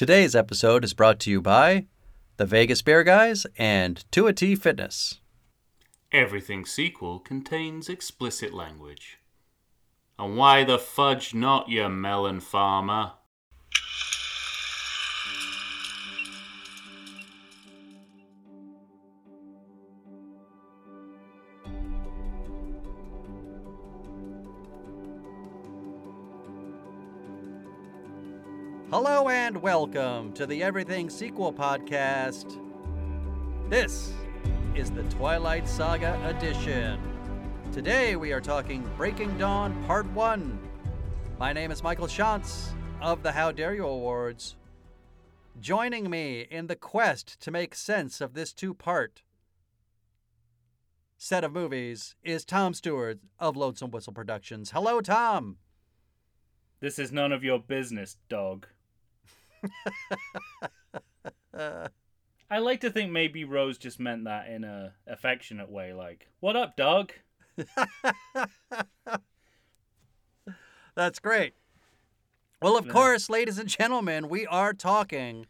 Today's episode is brought to you by the Vegas Beer Guys and 2T Fitness. Everything sequel contains explicit language. And why the fudge not, you melon farmer? Welcome to the Everything Sequel Podcast. This is the Twilight Saga edition. Today we are talking Breaking Dawn Part 1. My name is Michael Shantz of the How Dare You Awards. Joining me in the quest to make sense of this two part set of movies is Tom Stewart of Lonesome Whistle Productions. Hello, Tom. This is none of your business, dog. I like to think maybe Rose just meant that in a affectionate way, like, "What up, dog?" That's great. Well, of course, ladies and gentlemen, we are talking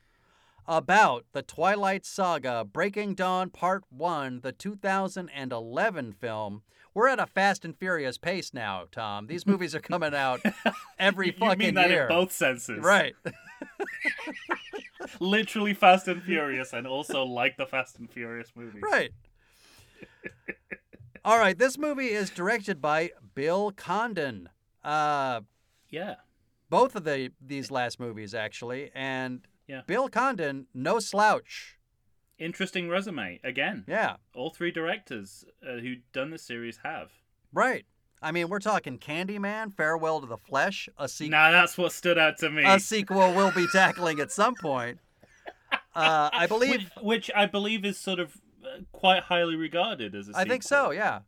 about the Twilight Saga Breaking Dawn Part 1, the 2011 film. We're at a fast and furious pace now, Tom. These movies are coming out every you fucking mean that year. in both senses, Right. Literally Fast and Furious, and also like the Fast and Furious movies. Right. All right, this movie is directed by Bill Condon. Uh, Yeah. both of the these last movies actually, and Yeah. Bill Condon, no slouch. Interesting resume again. Yeah, All three directors uh, who done this series have. right. I mean, we're talking Candyman, Farewell to the Flesh, a sequel. Now that's what stood out to me. A sequel we'll be tackling at some point. Uh, I believe. which, which I believe is sort of uh, quite highly regarded as a I think so. Yeah.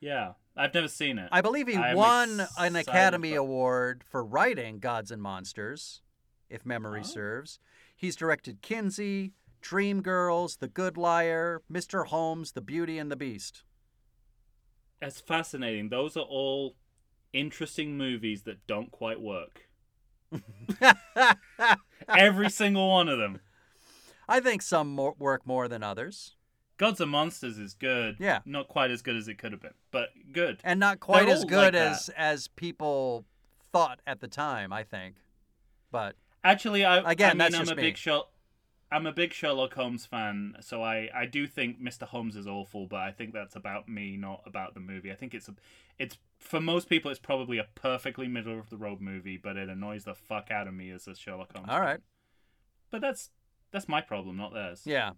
Yeah. I've never seen it. I believe he I won an Academy about- Award for writing Gods and Monsters, if memory Oh. serves. He's directed Kinsey, Dreamgirls, The Good Liar, Mr. Holmes, The Beauty and the Beast. It's fascinating. Those are all interesting movies that don't quite work. Every single one of them. I think some more, work more than others, Gods and Monsters is good. Yeah. Not quite as good as it could have been, but good. and not quite They're as good like as as people thought at the time. I think, but Actually, I Again, I mean, that's I'm just a me. big Sherlock. I'm a big Sherlock Holmes fan, so I, I do think Mr. Holmes is awful, but I think that's about me, not about the movie. I think it's a, it's for most people, it's probably a perfectly middle of the road movie, but it annoys the fuck out of me as a Sherlock Holmes. all fan. right, but that's that's my problem, not theirs. yeah.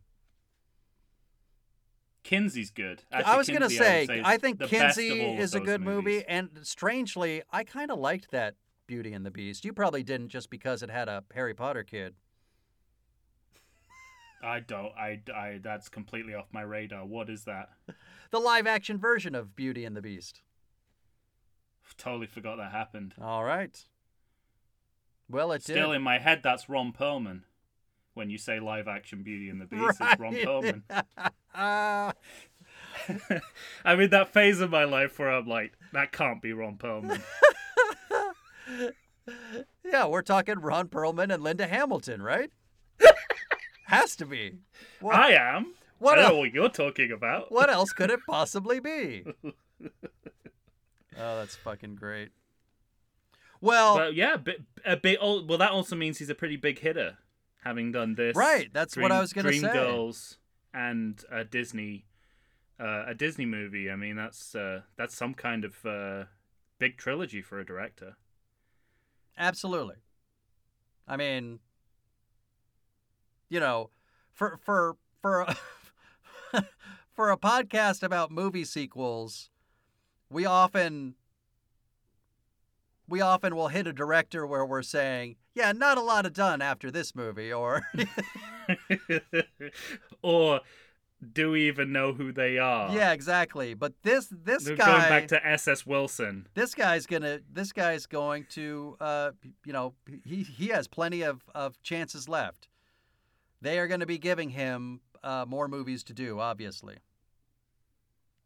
Kinsey's good. I Actually, was gonna Kinsey, say, is I think the best of Kinsey is a good movie, and strangely, I kind of liked that Beauty and the Beast. You probably didn't just because it had a Harry Potter kid. I don't. I, I. That's completely off my radar. What is that? The live action version of Beauty and the Beast. Totally forgot that happened. All right. Well, it Still did. in my head, that's Ron Perlman. When you say live action Beauty and the Beast, it's Ron Perlman. Ah, I'm in that phase of my life where I'm like, that can't be Ron Perlman. yeah, we're talking Ron Perlman and Linda Hamilton, right? Has to be. What, I am. what I know what you're talking about. what else could it possibly be? Oh, that's fucking great. Well, But yeah, a bit, a bit. al- Well, that also means he's a pretty big hitter, having done this. Right, that's what I was gonna say. Dreamgirls and a Disney, uh, a Disney movie. I mean, that's uh, that's some kind of uh, big trilogy for a director. Absolutely. I mean, you know, for for for a, for a podcast about movie sequels, we often we often will hit a director where we're saying, "Yeah, not a lot of done after this movie," or or do we even know who they are? "Yeah, exactly." But this this They're guy going back to SS Wilson. this guy's gonna this guy's going to uh you know he he has plenty of of chances left they are going to be giving him uh more movies to do obviously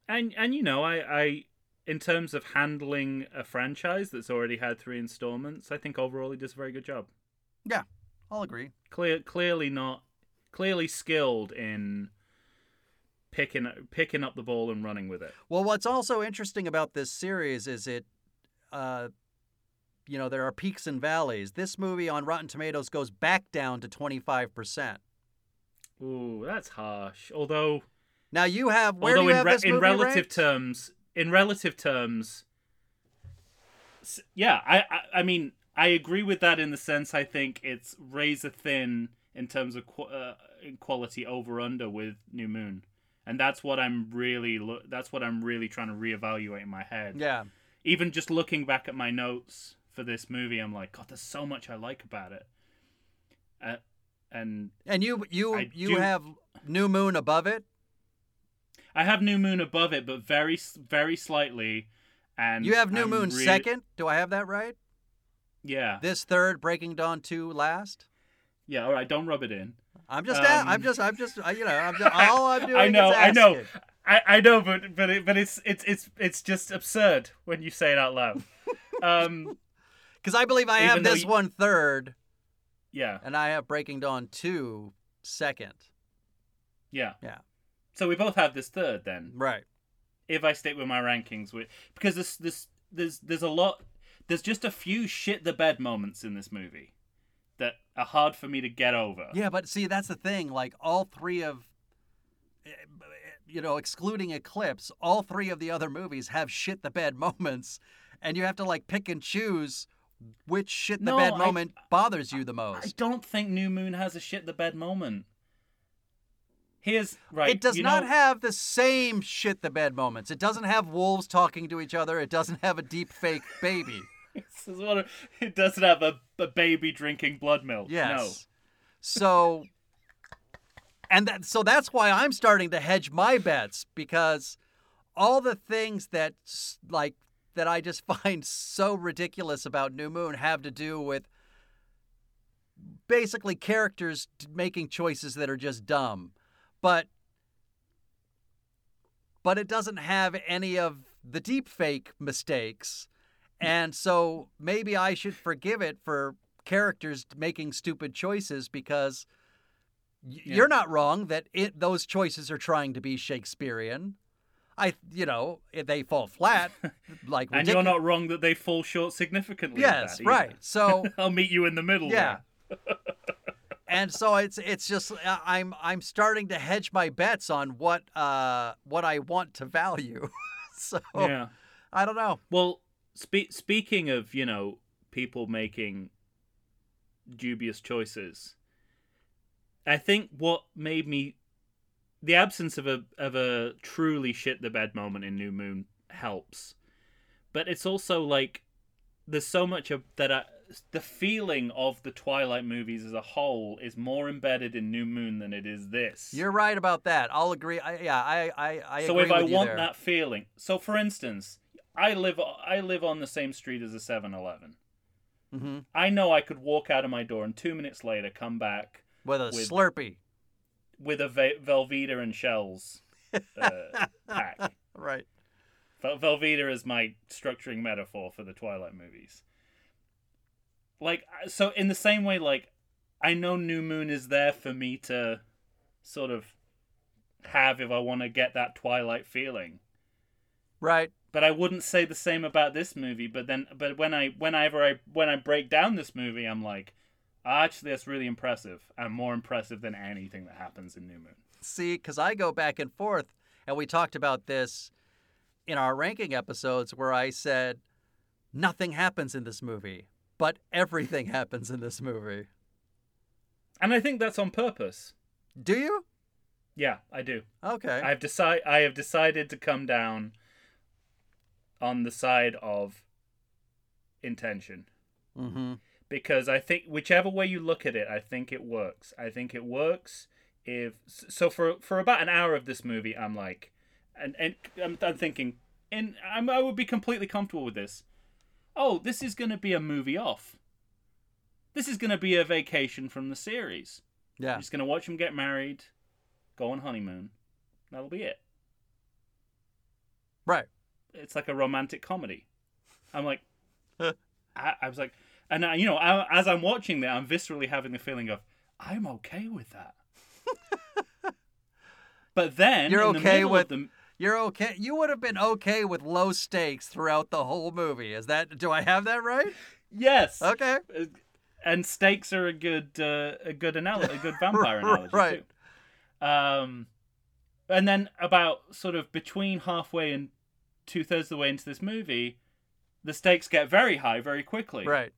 And and you know, I I in terms of handling a franchise that's already had three installments, I think overall he does a very good job. Yeah, I'll agree. Clear, clearly not, clearly skilled in picking picking up the ball and running with it. Well, what's also interesting about this series is it, uh, you know, there are peaks and valleys. This movie on Rotten Tomatoes goes back down to 25%. Ooh, that's harsh. Although, Now you have where although do you in, have re- this in relative ranked? terms, in relative terms, yeah, I, I I mean I agree with that in the sense I think it's razor thin in terms of qu- uh, quality over under with New Moon, and that's what I'm really lo- that's what I'm really trying to reevaluate in my head. Yeah. Even just looking back at my notes for this movie, I'm like, God, there's so much I like about it. Uh, and And you you I you do- have New Moon above it. I have New Moon above it, but very very slightly. And You have New I'm Moon second. Do I have that right? Yeah, This third, Breaking Dawn two last. yeah. All right, don't rub it in. I'm just, Um, I'm just, I'm just, you know, I'm just, all I'm doing I know, is I know. I, I know, but but it, but it's it's it's it's just absurd when you say it out loud. um, Because I believe I Even have this you- one third, yeah, and I have Breaking Dawn two second. yeah, Yeah. So we both have this third then. Right. if I stick with my rankings, with because this this there's there's a lot there's just a few shit the bed moments in this movie that are hard for me to get over. Yeah, but see, that's the thing. Like all three of, eh, you know, excluding Eclipse, all three of the other movies have shit the bed moments, and you have to like pick and choose which shit in the No, bed I- moment bothers you the most? I don't think New Moon has a shit the bed moment. Here's right. It does not know, have the same shit the bed moments. It doesn't have wolves talking to each other. It doesn't have a deep fake baby. this is what it- it doesn't have a, a baby drinking blood milk. Yes. So and that so that's why I'm starting to hedge my bets because all the things that like that I just find so ridiculous about New Moon have to do with basically characters making choices that are just dumb. But but it doesn't have any of the deep fake mistakes. And so maybe I should forgive it for characters making stupid choices because Yeah. you're not wrong that it those choices are trying to be Shakespearean. I you know, they fall flat like. And you're not wrong that they fall short significantly. Yes, right. So I'll meet you in the middle. yeah. and so it's it's just uh, I'm I'm starting to hedge my bets on what uh what I want to value. so Yeah. I don't know. Well, spe- speaking of, you know, people making dubious choices, I think what made me the absence of a of a truly shit the bed moment in New Moon helps. But it's also like there's so much of that I, the feeling of the Twilight movies as a whole is more embedded in New Moon than it is this. You're right about that. I'll agree. I, yeah, I I I so if I want there. that feeling, so for instance, I live I live on the same street as a 7-Eleven. hmm I know I could walk out of my door and two minutes later come back with a with- Slurpee. With a Ve- Velveeta and shells uh, pack. Right. Vel- Velveeta is my structuring metaphor for the Twilight movies. Like so, in the same way, like I know New Moon is there for me to sort of have if I want to get that Twilight feeling. Right. but I wouldn't say the same about this movie. But then, but when I, whenever I, when I break down this movie, I'm like, actually, that's really impressive, and more impressive than anything that happens in New Moon. See, because I go back and forth, and we talked about this in our ranking episodes where I said nothing happens in this movie, but everything happens in this movie. And I think that's on purpose. Do you? Yeah, I do. Okay. I've decide, I have decided to come down on the side of intention mm-hmm. Because I think whichever way you look at it, I think it works. I think it works if so for for about an hour of this movie, I'm like, and and I'm, I'm thinking, and I'm, I would be completely comfortable with this. Oh, this is going to be a movie off. This is going to be a vacation from the series. Yeah. I'm just going to watch them get married, go on honeymoon. That'll be it. Right. It's like a romantic comedy. I'm like, I, I was like, and I, you know, I, as I'm watching that, I'm viscerally having the feeling of I'm okay with that. but then You're the okay middle with- them. You're okay. You would have been okay with low stakes throughout the whole movie. Is that? Do I have that right? yes, Okay. Uh, and stakes are a good uh, a good analogy, a good vampire analogy Right. too. Um, and then about sort of between halfway and two thirds of the way into this movie, the stakes get very high very quickly. Right.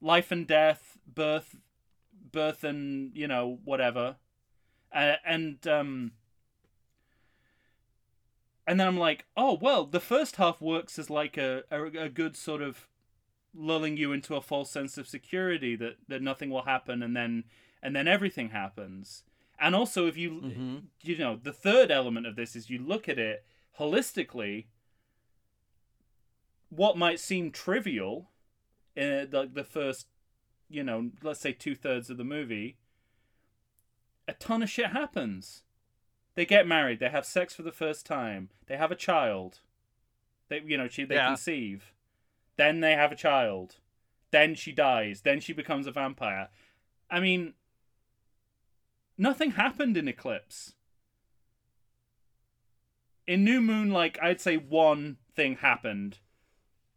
Life and death, birth, birth, and you know whatever, uh, and um, and then I'm like, oh well, the first half works as like a, a, a good sort of lulling you into a false sense of security that, that nothing will happen and then and then everything happens. And also if you hmm you know, the third element of this is you look at it holistically what might seem trivial in the, the first, you know, let's say two thirds of the movie, a ton of shit happens. They get married. They have sex for the first time. They have a child. They, you know, she they Yeah. conceive. Then they have a child. Then she dies. Then she becomes a vampire. I mean, nothing happened in Eclipse. In New Moon, like I'd say one thing happened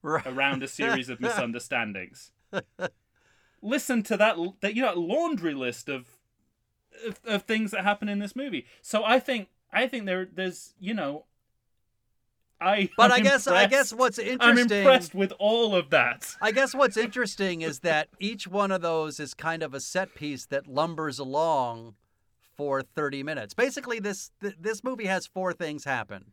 Right. around a series of misunderstandings. Listen to that, that you know, laundry list of, of of things that happen in this movie. So I think I think there there's you know, I But I guess I guess what's interesting I'm impressed with all of that. I guess what's interesting is that each one of those is kind of a set piece that lumbers along for 30 minutes. Basically, this th- this movie has four things happen.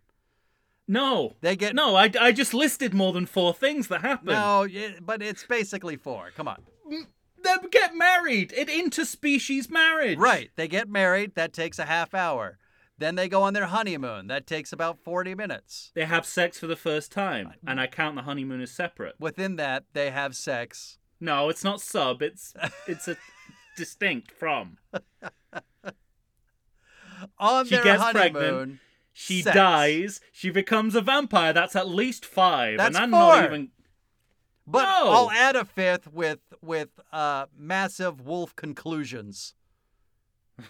No, They get no, I, I just listed more than four things that happen. no, but it's basically four. Come on, mm, They get married. It interspecies marriage. right? They get married. That takes a half hour. Then they go on their honeymoon. That takes about 40 minutes. They have sex for the first time, and I count the honeymoon as separate. Within that, they have sex. No, it's not sub. It's it's a distinct from. On She their gets honeymoon, pregnant. She dies. She becomes a vampire. That's at least five. That's and I'm four. not even. but No. I'll add a fifth with with uh, massive wolf conclusions.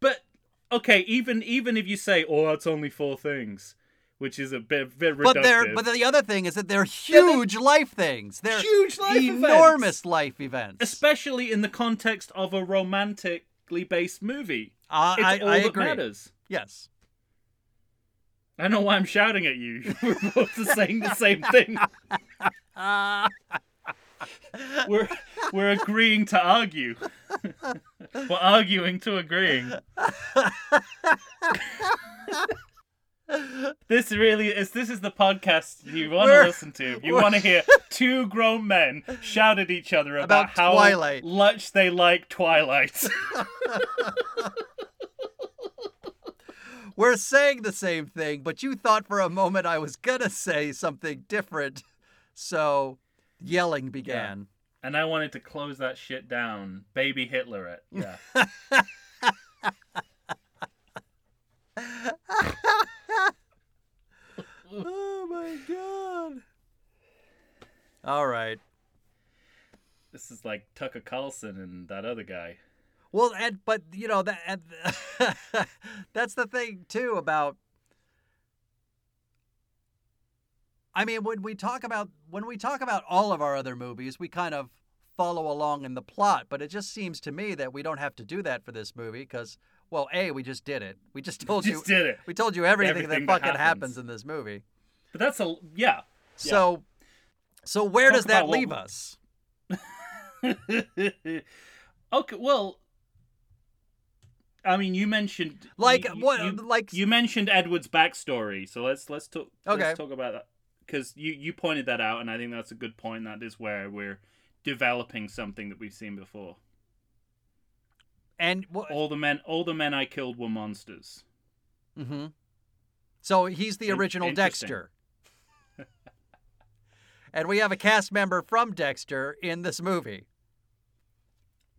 But okay, even even if you say, "Oh, that's only four things," which is a bit bit reductive. But they're but the other thing is that they're huge life things. They're huge life enormous events. life events. especially in the context of a romantically based movie. Uh, It's I, all I that agree. matters. Yes. I know why I'm shouting at you. We're both saying the same thing. We're we're agreeing to argue. we're arguing to agreeing. This really is. This is the podcast you want to listen to. You want to hear two grown men shout at each other about, About how Twilight. much they like Twilight. We're saying the same thing, but you thought for a moment I was gonna say something different. So yelling began. and I wanted to close that shit down. Baby Hitler it. Yeah. Oh my god. All right. This is like Tucker Carlson and that other guy. Well, and but you know that and that's the thing too about. I mean, when we talk about when we talk about all of our other movies, we kind of follow along in the plot, but it just seems to me that we don't have to do that for this movie because, well, a we just did it. We just told we Just you did it. we told you everything, Everything that that fucking happens. happens. in this movie. But that's a yeah. So, so where Talk does that leave us? okay, well, I mean, you mentioned Like you- what? You, like you mentioned Edward's backstory, so let's let's talk. Okay. Let's talk about that because you you pointed that out, and I think that's a good point. That is where we're developing something that we've seen before. And what? All the men, all the men I killed were monsters. Mm-hmm. So he's the original. Dexter. and we have a cast member from Dexter in this movie.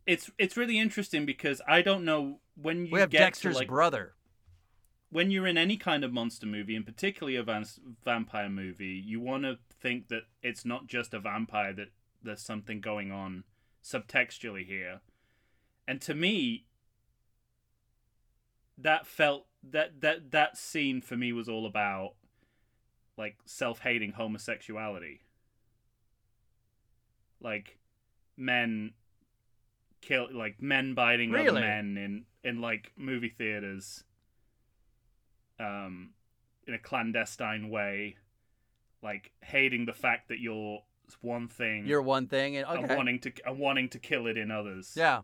It's it's really interesting because I don't know when you We have get Dexter's to like brother. when you're in any kind of monster movie, and particularly a van- vampire movie, you want to think that it's not just a vampire that there's something going on subtextually here. And to me that felt that that that scene for me was all about like self-hating homosexuality. Like men kill like men biting other men in in like movie theaters um in a clandestine way like hating the fact that you're one thing You're one thing, and and okay, wanting to and wanting to kill it in others yeah.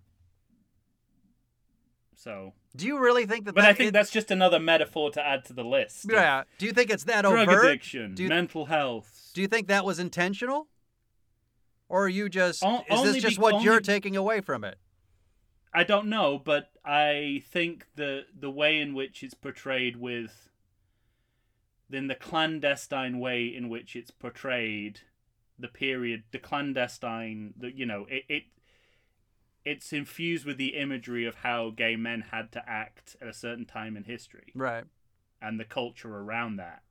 So Do you really think that? but that i think it- that's just another metaphor to add to the list yeah. Do you think it's that drug overt? addiction you- mental health Do you think that was intentional, or are you just? O- is this just be- what only- you're taking away from it? I don't know, but I think the the way in which it's portrayed with then the clandestine way in which it's portrayed, the period, the clandestine, the you know, it, it it's infused with the imagery of how gay men had to act at a certain time in history Right. and the culture around that.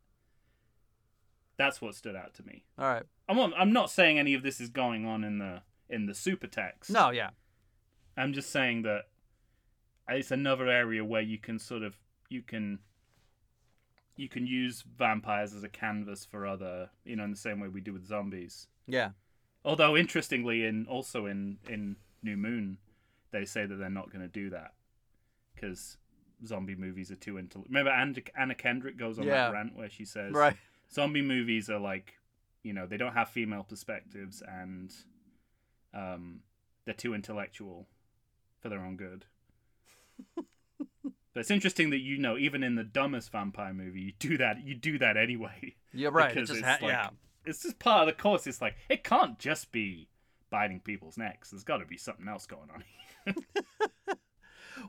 That's what stood out to me. All right. I'm not, I'm not saying any of this is going on in the in the super text. No. Yeah. I'm just saying that it's another area where you can sort of you can you can use vampires as a canvas for other you know in the same way we do with zombies. Yeah. Although interestingly, in also in in New Moon, they say that they're not going to do that because zombie movies are too into. Remember, Anna, Anna Kendrick goes on Yeah. that rant where she says, Right. zombie movies are like you know they don't have female perspectives and um they're too intellectual for their own good but it's interesting that you know even in the dumbest vampire movie you do that you do that anyway You're right. It Because just it's ha- like- yeah. it's just part of the course it's like it can't just be biting people's necks there's got to be something else going on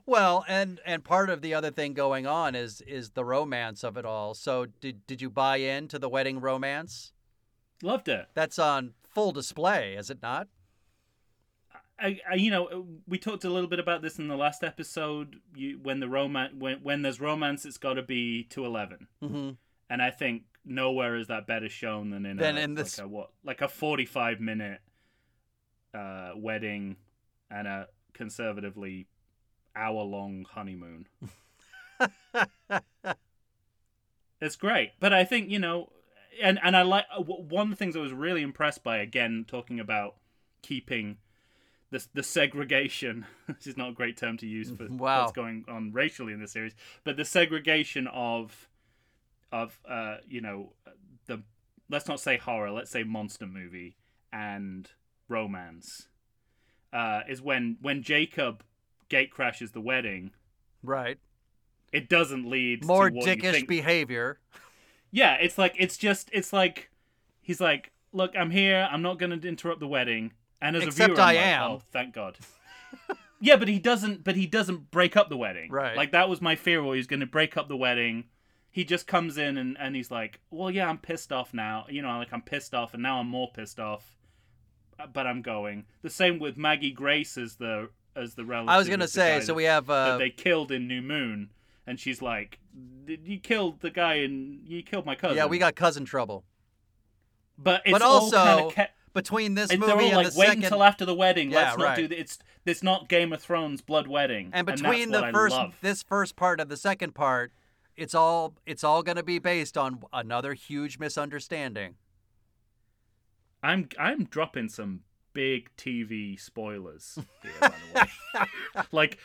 Well, and and part of the other thing going on is is the romance of it all. So did did you buy into the wedding romance? loved it That's on full display, is it not? I, I, you know, we talked a little bit about this in the last episode. You, when the romance, when when there's romance, it's got to be to eleven. Mm-hmm. and I think nowhere is that better shown than in Than a, in this- like a what like a forty five minute uh, wedding and a conservatively hour long honeymoon. it's great, but I think you know, and and I like uh, one of the things I was really impressed by again talking about keeping. The, the segregation this is not a great term to use for Wow. what's going on racially in this series but the segregation of of uh you know the let's not say horror let's say monster movie and romance uh is when when jacob gate crashes the wedding Right. it doesn't lead More to what you dickish behavior. yeah it's like it's just it's like he's like look i'm here i'm not going to interrupt the wedding and as Except a viewer I'm I like, am. oh thank god yeah but he doesn't but he doesn't break up the wedding Right. like that was my fear where he's going to break up the wedding he just comes in and, and he's like well yeah i'm pissed off now you know like i'm pissed off and now i'm more pissed off but i'm going the same with maggie grace as the as the relative I was gonna say. So we have. that Uh, they killed in New Moon, and she's like, "Did you killed the guy and you killed my cousin?" yeah, we got cousin trouble But it's but also, ca- between this movie they're all and like, the wait second. until after the wedding. Yeah, Let's not right. do that. It's it's not Game of Thrones blood wedding. and between what the first this first part and the second part, it's all it's all going to be based on another huge misunderstanding. I'm I'm dropping some big TV spoilers here, by the way. like,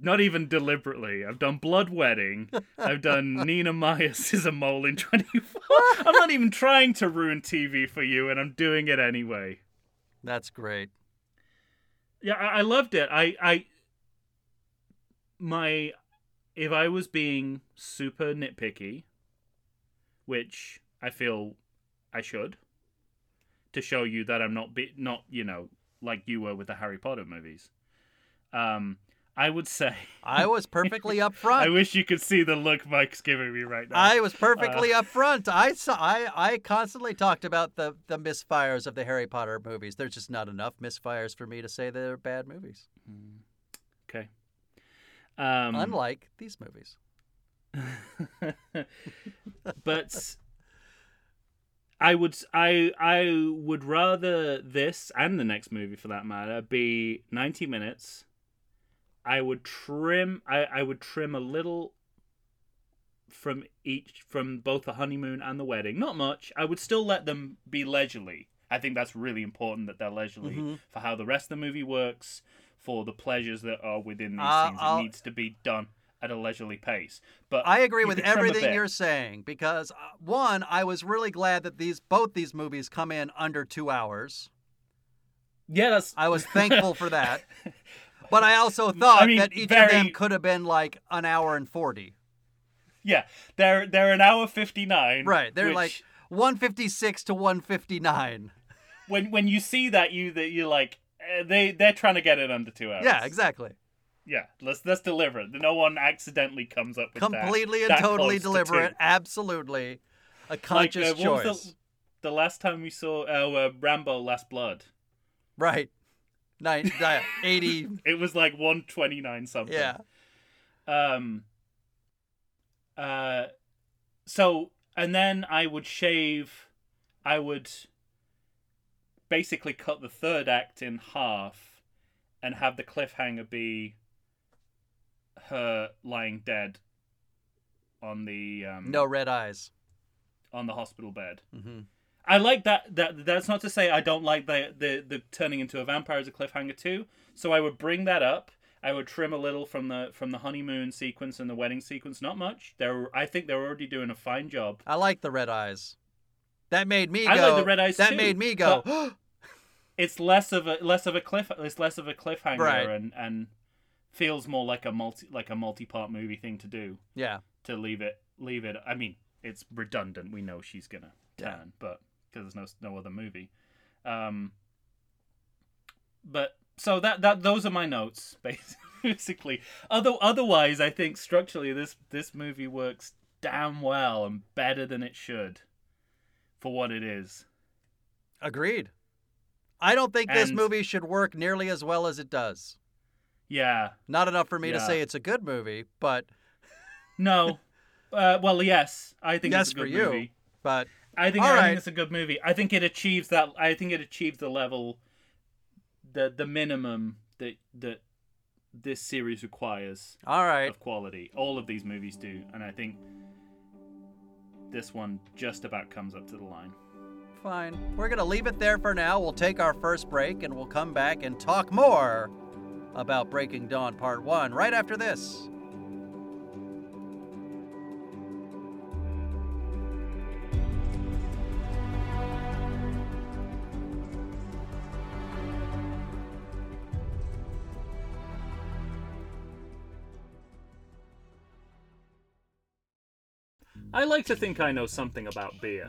not even deliberately. I've done Blood Wedding. I've done Nina Myers is a mole in 24. I'm not even trying to ruin TV for you, and I'm doing it anyway. That's great. Yeah, I, I loved it. I, I, my, if I was being super nitpicky, which I feel I should, to show you that I'm not be, not you know like you were with the Harry Potter movies, um, I would say I was perfectly upfront. I wish you could see the look Mike's giving me right now. I was perfectly upfront. I saw. I I constantly talked about the the misfires of the Harry Potter movies. There's just not enough misfires for me to say they're bad movies. okay. Um, Unlike these movies. but I would I I would rather this and the next movie for that matter be 90 minutes. I would trim I, I would trim a little from each from both the honeymoon and the wedding. Not much. I would still let them be leisurely. I think that's really important that they're leisurely Mhm. for how the rest of the movie works, for the pleasures that are within these Uh, scenes. I'll- It needs to be done at a leisurely pace. But I agree with could trim a everything you're saying because uh, one, I was really glad that these both these movies come in under two hours. Yeah, that's I was thankful for that. But I also thought mean, that each of them could have been like an hour and forty. Yeah, they're they're an hour fifty nine. Right. They're like 156 to 159. when when you see that you that you're like eh, they they're trying to get it under two hours. Yeah, exactly. Yeah, let's let's deliver it. No one accidentally comes up with that- Completely and that totally close to deliberate. Absolutely. A Like, conscious uh, choice. the, the last time we saw uh, uh, Rambo: Last Blood? Right. Nine, uh, 80. It was like one twenty nine something. Yeah. Um. Uh, so and then I would shave. I would basically cut the third act in half, and have the cliffhanger be her lying dead on the um, No red eyes. on the hospital bed. hmm I like that. That that's not to say I don't like the the, the turning into a vampire as a cliffhanger too. So I would bring that up. I would trim a little from the from the honeymoon sequence and the wedding sequence. Not much. They're I think they're already doing a fine job. I like the red eyes. That made me go. I like the red eyes That too, made me go. It's less of a less of a cliff. It's less of a cliffhanger Right. and and feels more like a multi like a multi part movie thing to do yeah. to leave it leave it. I mean, it's redundant. We know she's gonna Yeah. turn, but because there's no no other movie. Um, but so that that those are my notes basically. Other otherwise, I think structurally this this movie works damn well and better than it should for what it is. Agreed. I don't think this movie should work nearly as well as it does. Yeah. Not enough for me to say it's a good movie, but No. uh, well, yes, I think Yes it's a for good you. movie. but I think I right. think it's a good movie. I think it achieves that. I think it achieves the level, the the minimum that that this series requires all right. of quality. All of these movies do, and I think this one just about comes up to the line. Fine. We're going to leave it there for now. We'll take our first break and we'll come back and talk more about Breaking Dawn Part 1 right after this. I like to think I know something about beer,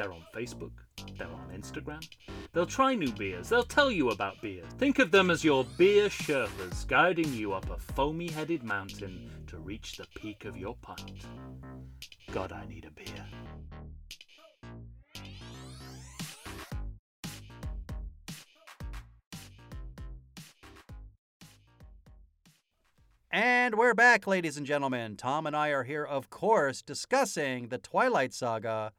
They're on Facebook, they're on Instagram. They'll try new beers, they'll tell you about beer. Think of them as your beer Sherpas guiding you up a foamy headed mountain to reach the peak of your pint. God, I need a beer. And we're back, ladies and gentlemen. Tom and I are here, of course, discussing the Twilight Saga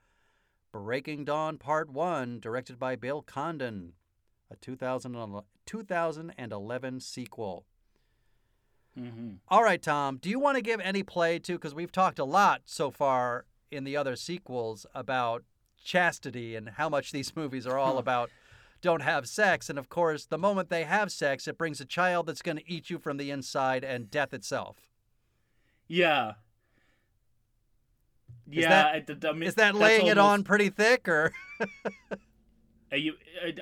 Breaking Dawn Part 1, directed by Bill Condon, a 2011 2011 sequel. Mm-hmm. All right, Tom, do you want to give any play to? Because we've talked a lot so far in the other sequels about chastity and how much these movies are all about don't have sex. And of course, the moment they have sex, it brings a child that's going to eat you from the inside and death itself. Yeah. Yeah, that- I, mean, Is that laying it on pretty thick, or Are you,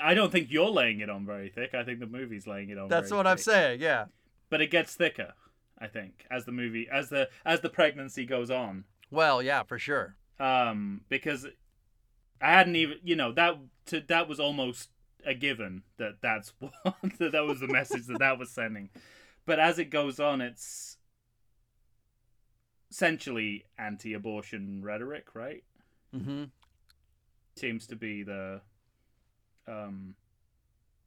I don't think you're laying it on very thick. I think the movie's laying it on. that's what I'm saying? Yeah. But it gets thicker, I think, as the movie, as the as the pregnancy goes on. Well, yeah, for sure. Um, because I hadn't even, you know, that to, that was almost a given that that's what that, that was the message that that was sending. But as it goes on, it's essentially anti-abortion rhetoric, right? Mm-hmm. Seems to be the um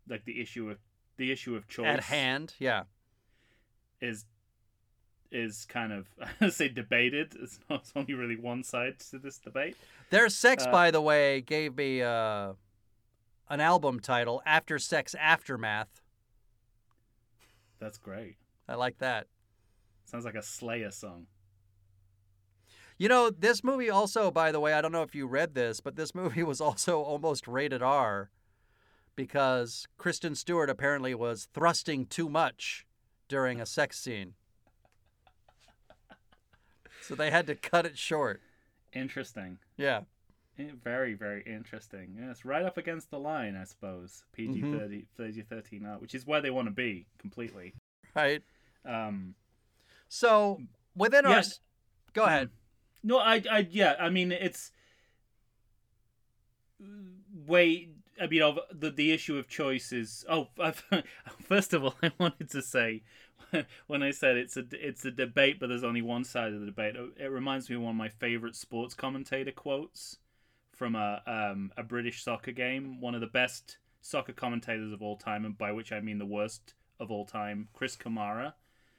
like the issue of the issue of choice At hand, yeah. is is kind of I say debated. It's not it's only really one side to this debate. Their sex, Uh, by the way, gave me uh, an album title, After Sex Aftermath. That's great. I like that. Sounds like a Slayer song. You know, this movie also, by the way, I don't know if you read this, but this movie was also almost rated R because Kristen Stewart apparently was thrusting too much during a sex scene. So they had to cut it short. Interesting. Yeah. Eh, Very, very interesting. Yeah, it's right up against the line, I suppose. PG Mm-hmm. 30 PG thirteen art, which is where they want to be completely. Right. Um, So within our. Yeah. s- Go ahead. No, I, I, yeah, I mean, it's way. I mean, of the the issue of choice is. Oh, I've, first of all, I wanted to say when I said it's a it's a debate, but there's only one side of the debate. It reminds me of one of my favorite sports commentator quotes from a um, a British soccer game. One of the best soccer commentators of all time, and by which I mean the worst of all time, Chris Kamara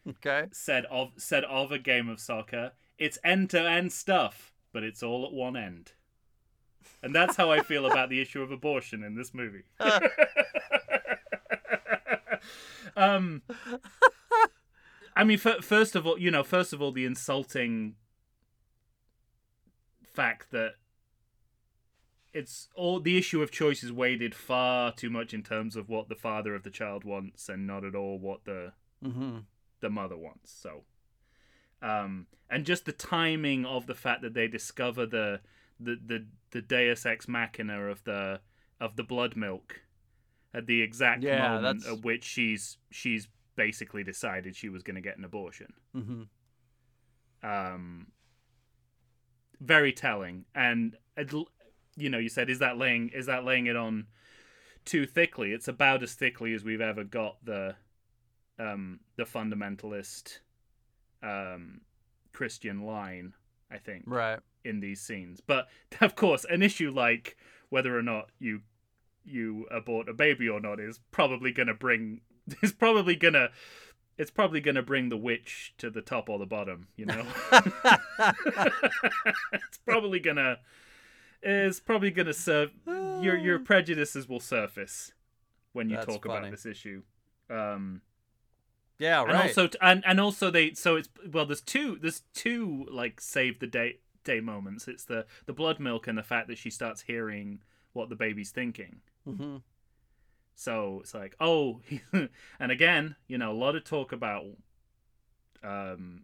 Okay. said of said of a game of soccer, it's end to end stuff, but it's all at one end. And that's how I feel about the issue of abortion in this movie. um I mean f- first of all, you know, first of all the insulting fact that it's all the issue of choice is weighted far too much in terms of what the father of the child wants and not at all what the Mm-hmm. the mother wants. So, um, and just the timing of the fact that they discover the the the, the Deus ex machina of the of the blood milk at the exact Yeah, moment that's- at which she's she's basically decided she was going to get an abortion. Mm-hmm. Um, very telling, and you know, you said is that laying is that laying it on too thickly? It's about as thickly as we've ever got the um, the fundamentalist um, Christian line. I think Right. in these scenes, but of course, an issue like whether or not you you abort a baby or not is probably going to bring is probably going to it's probably going to bring the witch to the top or the bottom, you know. it's probably going to it's probably going to serve your your prejudices will surface when you That's talk funny. about this issue. Um yeah, right. and also and and also they so it's well there's two there's two like save the day day moments it's the the blood milk and the fact that she starts hearing what the baby's thinking mm-hmm. so it's like oh and again you know a lot of talk about um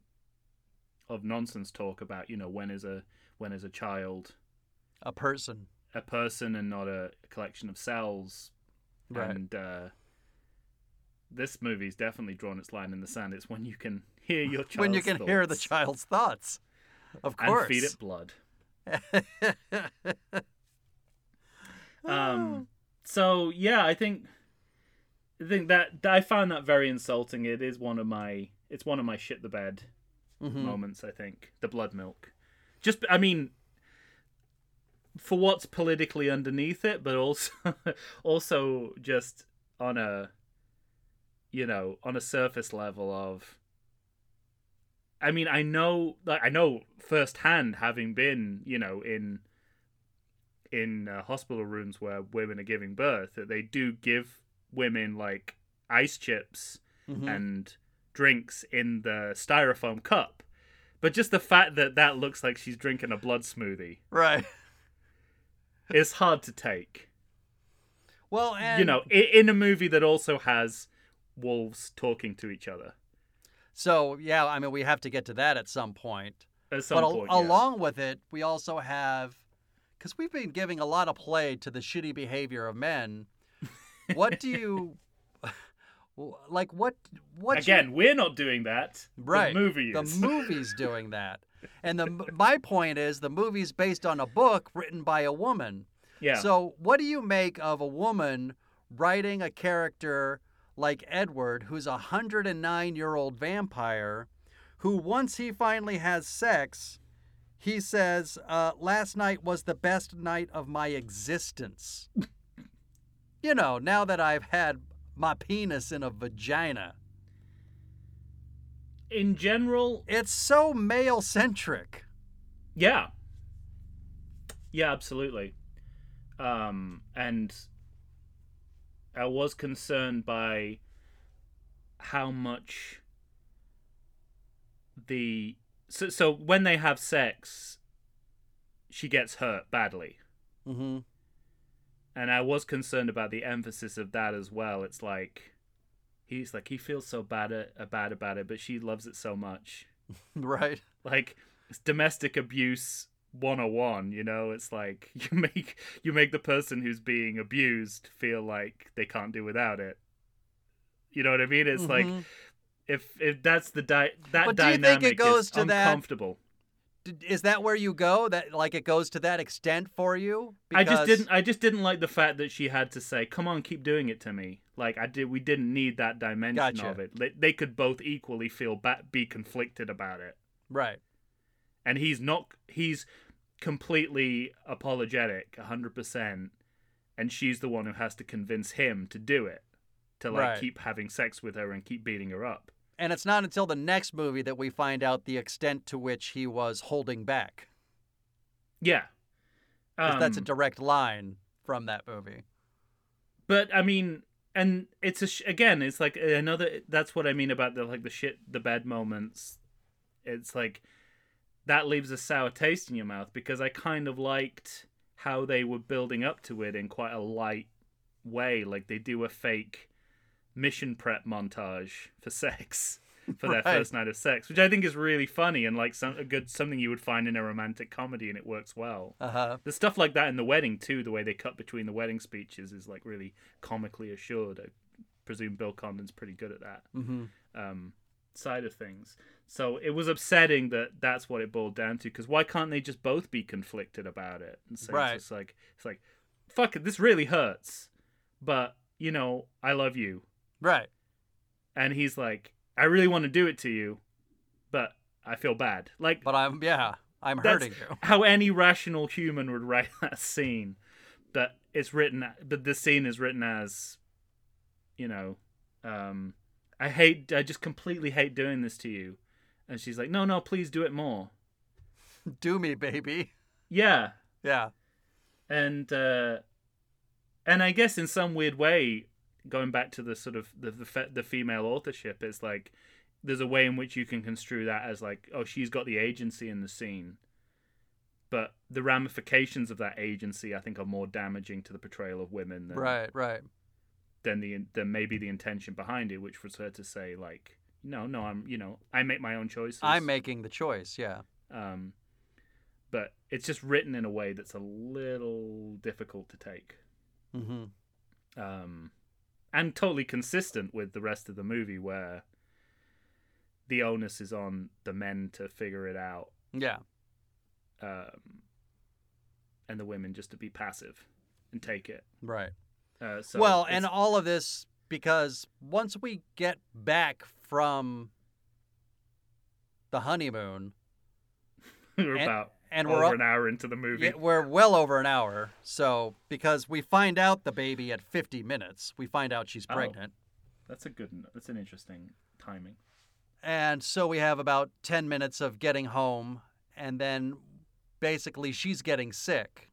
of nonsense talk about you know when is a when is a child A person. a person and not a collection of cells Right. and uh this movie's definitely drawn its line in the sand. It's when you can hear your child's when you can hear the thoughts child's thoughts. Of course, and feed it blood. Um, so yeah, I think I think that I found that very insulting. It is one of my it's one of my shit the bed Mhm. moments. I think the blood milk. Just I mean, for what's politically underneath it, but also also just on a you know on a surface level of. I mean, I know, like, I know firsthand, having been, you know, in in uh, hospital rooms where women are giving birth, that they do give women like ice chips Mhm. and drinks in the styrofoam cup. But just the fact that that looks like she's drinking a blood smoothie Right. it's hard to take. Well, and you know, in, in a movie that also has wolves talking to each other. So yeah, I mean, we have to get to that at some point. At some but al- point, yeah. along with it, we also have because we've been giving a lot of play to the shitty behavior of men. What do you like? What what you- Again, we're not doing that. Right. The movie The movie's doing that. And the my point is the movie's based on a book written by a woman. yeah. So, what do you make of a woman writing a character like Edward, who's a 109 year old vampire, who once he finally has sex, he says, uh, Last night was the best night of my existence. you know, now that I've had my penis in a vagina. In general, It's so male centric. yeah. Yeah, absolutely. Um, and I was concerned by how much the so so when they have sex, she gets hurt badly. Mm-hmm. and I was concerned about the emphasis of that as well. It's like he's like he feels so bad at, bad about it, but she loves it so much. Right? Like it's domestic abuse 101, you know? It's like you make you make the person who's being abused feel like they can't do without it. You know what I mean? It's like Mhm. if if that's the di- that But do you think dynamic it goes is to uncomfortable. D- Is that where you go? That like it goes to that extent for you? I just didn't. I just didn't like the fact that she had to say, "Come on, keep doing it to me." Like I did. We didn't need that dimension Gotcha. of it. They, they could both equally feel ba- be conflicted about it. Right. And he's not. He's completely apologetic, hundred percent, and she's the one who has to convince him to do it, to like Right. keep having sex with her and keep beating her up. And it's not until the next movie that we find out the extent to which he was holding back. Yeah. 'Cause that's a Um, direct line from that movie. But I mean, and it's a sh- again, it's like another. That's what I mean about the like the shit, the bad moments. It's like that leaves a sour taste in your mouth because I kind of liked how they were building up to it in quite a light way. Like they do a fake mission prep montage for sex for their Right. first night of sex, which I think is really funny and like some a good something you would find in a romantic comedy, and it works well. Uh huh. There's stuff like that in the wedding too. The way they cut between the wedding speeches is like really comically assured. I presume Bill Condon's pretty good at that Mm-hmm. um, side of things. So it was upsetting that that's what it boiled down to. Because why can't they just both be conflicted about it and so Right. it's like it's like, fuck it, this really hurts, but you know I love you, Right. and he's like, I really want to do it to you, but I feel bad. Like But I'm yeah, I'm hurting you. how any rational human would write that scene but it's written but the scene is written as you know um i hate i just completely hate doing this to you and she's like no no please do it more Do me, baby. yeah Yeah. and uh and i guess in some weird way going back to the sort of the the, fe- the female authorship it's like there's a way in which you can construe that as like oh she's got the agency in the scene but the ramifications of that agency i think are more damaging to the portrayal of women than Right. Right. than the than maybe the intention behind it which was her to say like no no i'm you know i make my own choices I'm making the choice. Yeah. um, but it's just written in a way that's a little difficult to take, Mm-hmm. um, and totally consistent with the rest of the movie, where the onus is on the men to figure it out, Yeah. um, and the women just to be passive and take it. Right. Uh, so well, and all of this because once we get back from the honeymoon, we're and- about and over we're up- an hour into the movie. Yeah, we're well over an hour. So because we find out the baby at 50 minutes, we find out she's Oh. pregnant, That's a good. That's an interesting timing. and so we have about 10 minutes of getting home, and then basically she's getting sick.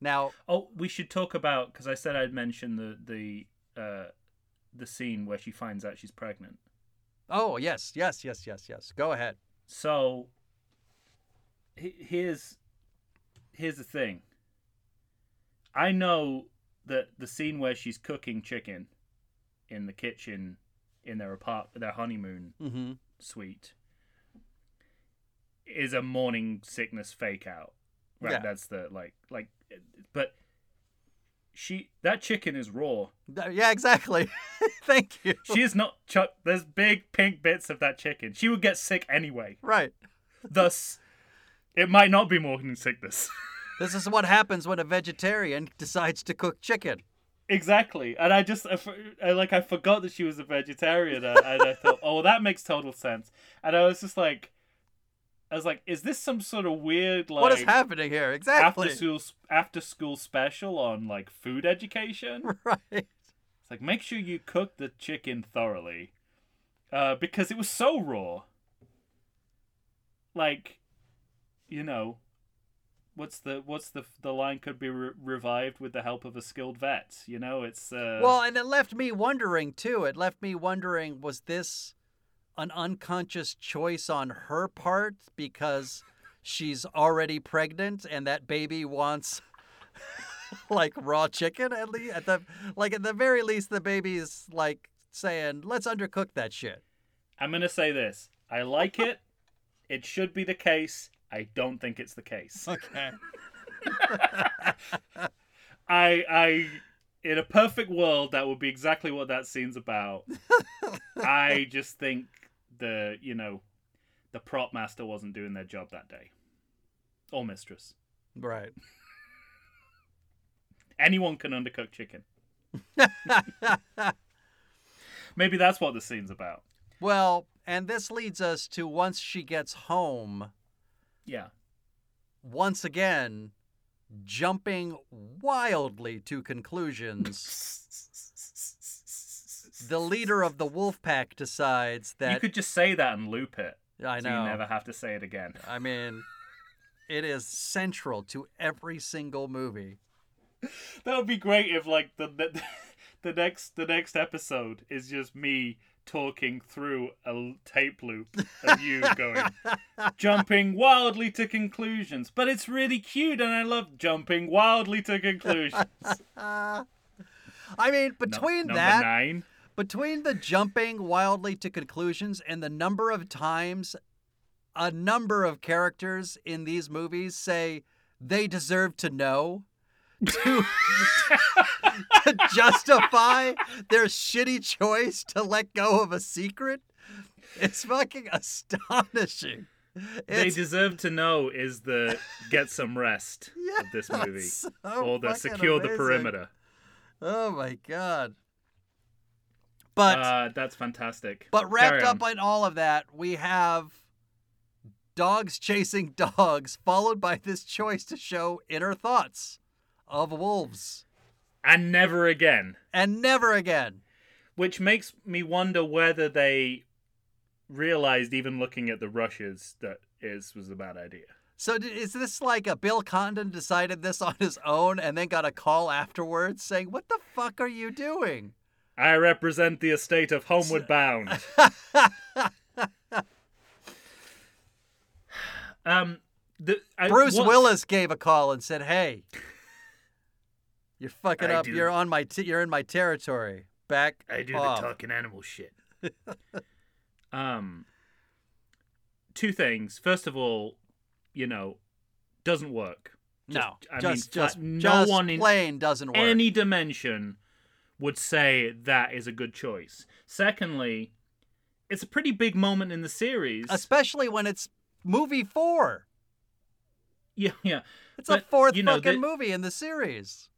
Now, Oh, we should talk about because I said I'd mention the the uh, the scene where she finds out she's pregnant. oh yes, yes, yes, yes, yes. Go ahead. So he- here's here's the thing. I know that the scene where she's cooking chicken in the kitchen in their apart their honeymoon Mm-hmm. suite is a morning sickness fake out. Right, Yeah. that's the like like but she that chicken is raw. Yeah, exactly. Thank you. She is not chuck there's big pink bits of that chicken. She would get sick anyway. Right. Thus it might not be morning sickness. This is what happens when a vegetarian decides to cook chicken. Exactly, and I just I, I, like I forgot that she was a vegetarian, and I thought, oh, that makes total sense. And I was just like, I was like, is this some sort of weird like what is happening here? Exactly. after school after school special on like food education? Right. It's like make sure you cook the chicken thoroughly, uh, because it was so raw. Like, you know, what's the what's the the line could be re- revived with the help of a skilled vet? You know, it's uh, Well, and it left me wondering too. It left me wondering was this an unconscious choice on her part because she's already pregnant and that baby wants like raw chicken at least at the like at the very least the baby's like saying, "Let's undercook that shit." I'm gonna say this. I like it. it should be the case. I don't think it's the case. Okay. I I in a perfect world that would be exactly what that scene's about. I just think the you know the prop master wasn't doing their job that day. Or mistress. Right. Anyone can undercook chicken. Maybe that's what the scene's about. well, and this leads us to once she gets home, Yeah. once again jumping wildly to conclusions. The leader of the wolf pack decides that you could just say that and loop it. I know. So you never have to say it again. I mean, it is central to every single movie. That would be great if like the, the the next the next episode is just me talking through a tape loop of you going jumping wildly to conclusions. But it's really cute and I love jumping wildly to conclusions. I mean, No- between number that, nine. Between the jumping wildly to conclusions and the number of times a number of characters in these movies say they deserve to know to, to justify their shitty choice to let go of a secret it's fucking astonishing They deserve to know is the get some rest of this movie. so or the secure the perimeter. oh my god but uh, that's fantastic. But wrapped up in all of that, we have dogs chasing dogs, followed by this choice to show inner thoughts of wolves. and never again. And never again. Which makes me wonder whether they realized, even looking at the rushes, that is was a bad idea. So is this like a Bill Condon decided this on his own and then got a call afterwards saying, "What the fuck are you doing?" I represent the estate of Homeward Bound. um, the I, Bruce Willis gave a call and said, "Hey, you're fucking I up. do- You're on my t- you're in my territory. Back I do off." the talking animal shit. um, two things. First of all, you know, doesn't work. no, I mean, just just no just one in plain doesn't work. any dimension would say that is a good choice. Secondly, it's a pretty big moment in the series. especially when it's movie four. yeah, yeah. It's a fourth you know, fucking the- movie in the series.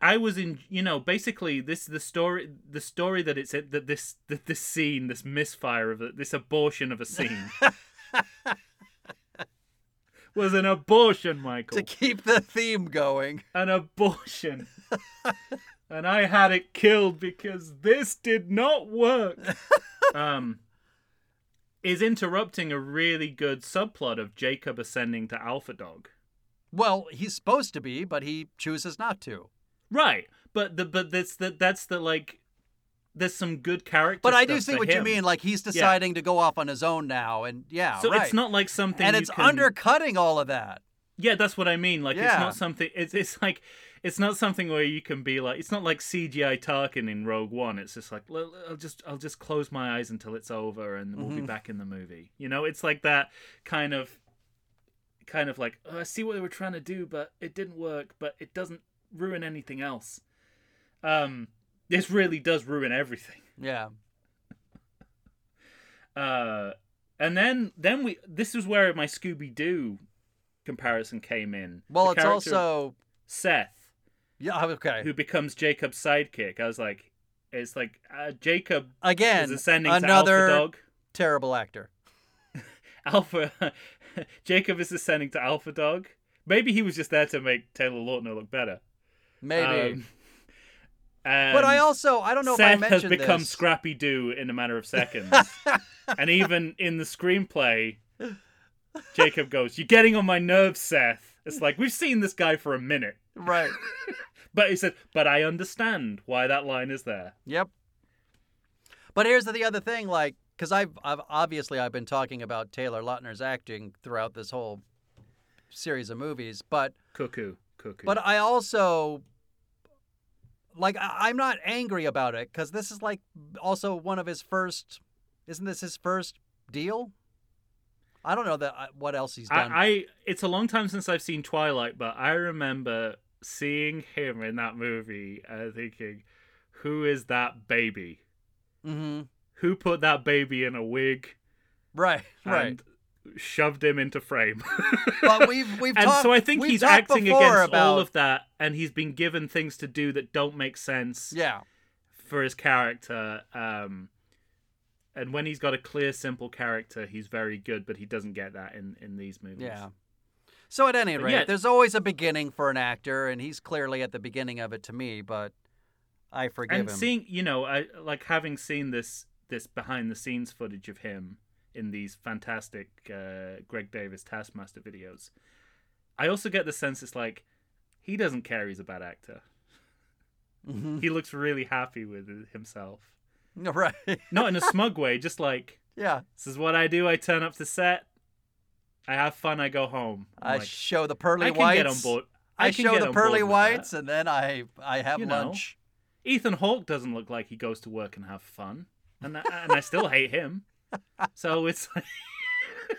I was in, you know, basically this the story, the story that it's that this that this scene, this misfire of it, this abortion of a scene, was an abortion, Michael, To keep the theme going. an abortion, and I had it killed because this did not work. um, is interrupting a really good subplot of Jacob ascending to Alpha Dog. Well, he's supposed to be, but he chooses not to. Right, but the but that's the that's the like. There's some good character. But I do see what you mean. Like he's deciding to go off on his own now, and yeah, So right. it's not like something. and it's can- undercutting all of that. Yeah, that's what I mean. Like it's not something. It's it's like it's not something where you can be like. It's not like CGI Tarkin in Rogue One. It's just like I'll just I'll just close my eyes until it's over and we'll be Mhm. back in the movie. You know, it's like that kind of kind of like, oh, I see what they were trying to do, but it didn't work, but it doesn't ruin anything else. Um, this really does ruin everything. Yeah. Uh, and then then we this is where my Scooby Doo comparison came in. Well, The it's also Seth yeah. Okay. who becomes Jacob's sidekick. I was like, it's like uh, Jacob Again, is ascending another to Alpha Dog. terrible actor. Alpha Jacob is ascending to Alpha Dog. Maybe he was just there to make Taylor Lautner look better. Maybe. Um, but I also I don't know Seth if I mentioned has become this. Scrappy Doo in a matter of seconds. and even in the screenplay, Jacob goes, You're getting on my nerves, Seth. It's like, we've seen this guy for a minute. right. But he said, But I understand why that line is there. Yep. But here's the other thing, like, because I've, I've obviously I've been talking about Taylor Lautner's acting throughout this whole series of movies, but Cuckoo. Cuckoo. but I also like I, I'm not angry about it because this is like also one of his first. Isn't this his first deal? I don't know that uh, what else he's done. I, I it's a long time since I've seen Twilight, but I remember seeing him in that movie and thinking, Who is that baby? mm-hmm. Who put that baby in a wig Right. Right. and shoved him into frame? But we've we've and talked, so I think he's acting against about, all of that, and he's been given things to do that don't make sense Yeah. for his character. Um, and when he's got a clear, simple character, he's very good, but he doesn't get that in in these movies. Yeah. So at any But rate, yeah- there's always a beginning for an actor, and he's clearly at the beginning of it to me. But I forgive and him. seeing you know I like having seen this this behind the scenes footage of him in these fantastic uh, Greg Davies Taskmaster videos. I also get the sense it's like he doesn't care he's a bad actor. Mhm. He looks really happy with himself. right? Not in a smug way, just like yeah. this is what I do. I turn up to set. I have fun. I go home. I'm I like, show the pearly I can whites. get on board. I, can show the pearly with that. whites, and then I I have You know. lunch. Ethan Hawke doesn't look like he goes to work and have fun, and I, and I still hate him. So it's like,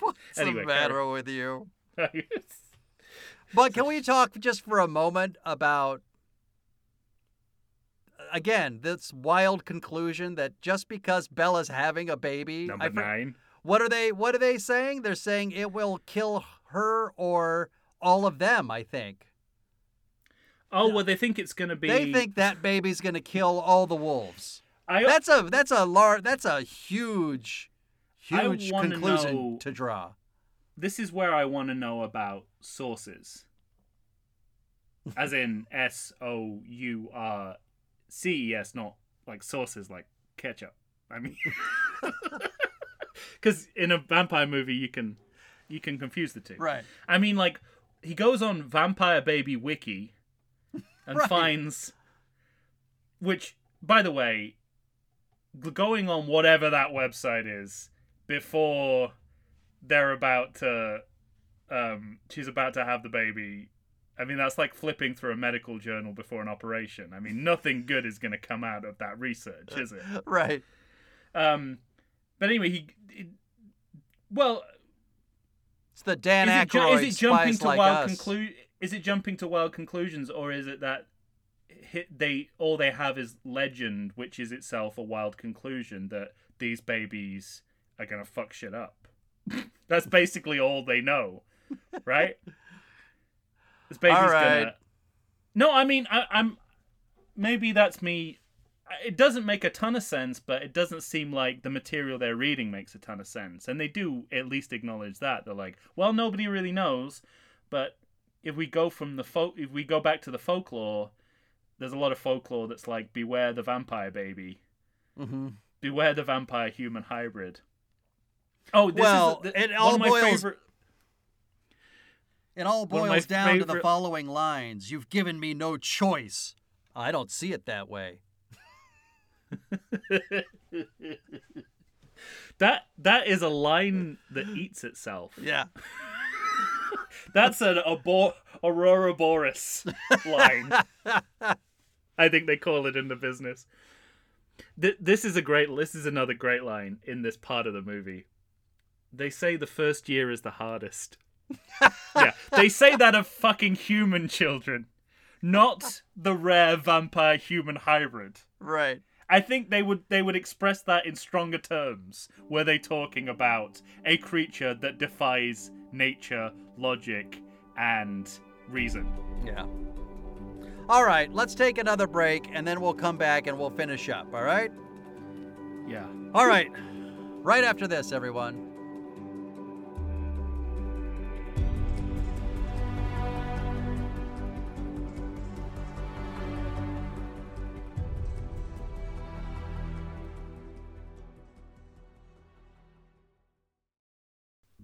What's Anyway, the matter with you? But can we talk just for a moment about again this wild conclusion that just because Bella's having a baby, number I nine. What are they? What are they saying? They're saying it will kill her or all of them. I think Oh well, they think it's gonna be. they think that baby's going to kill all the wolves. I That's a that's a large that's a huge huge conclusion know- to draw. this is where I want to know about sources, as in S O U R C E S, not like sources like ketchup. I mean, because in a vampire movie you can you can confuse the two. Right. I mean, like he goes on Vampire Baby Wiki and Right. finds, which, by the way, going on whatever that website is before they're about to, um, she's about to have the baby. I mean, that's like flipping through a medical journal before an operation. I mean, nothing good is going to come out of that research, is it? Right. Um, but anyway, he, it, well, It's the Dan is it, ju- Aykroyd is it jumping to like wild conclu- Is it jumping to wild conclusions, or is it that they all they have is legend, which is itself a wild conclusion that these babies are gonna fuck shit up? That's basically all they know, right? This baby's All right. gonna. No, I mean I, I'm. Maybe that's me. It doesn't make a ton of sense, but it doesn't seem like the material they're reading makes a ton of sense. And they do at least acknowledge that. They're like, well, nobody really knows, but if we go from the folk, if we go back to the folklore, there's a lot of folklore that's like, beware the vampire baby, hmm beware the vampire human hybrid. Oh, this Well, is a, it one all of my boils- favorite. It all One of my boils down to the following lines You've given me no choice. I don't see it that way. that that is a line that eats itself. Yeah. That's an abor- ouroboros line. I think they call it in the business. Th- this is a great. This is another great line in this part of the movie. They say the first year is the hardest. yeah, they say that of fucking human children, not the rare vampire human hybrid. Right. I think they would they would express that in stronger terms. Were they talking about a creature that defies nature, logic, and reason? Yeah. All right, let's take another break and then we'll come back and we'll finish up, all right? Yeah. All right. Right after this, everyone.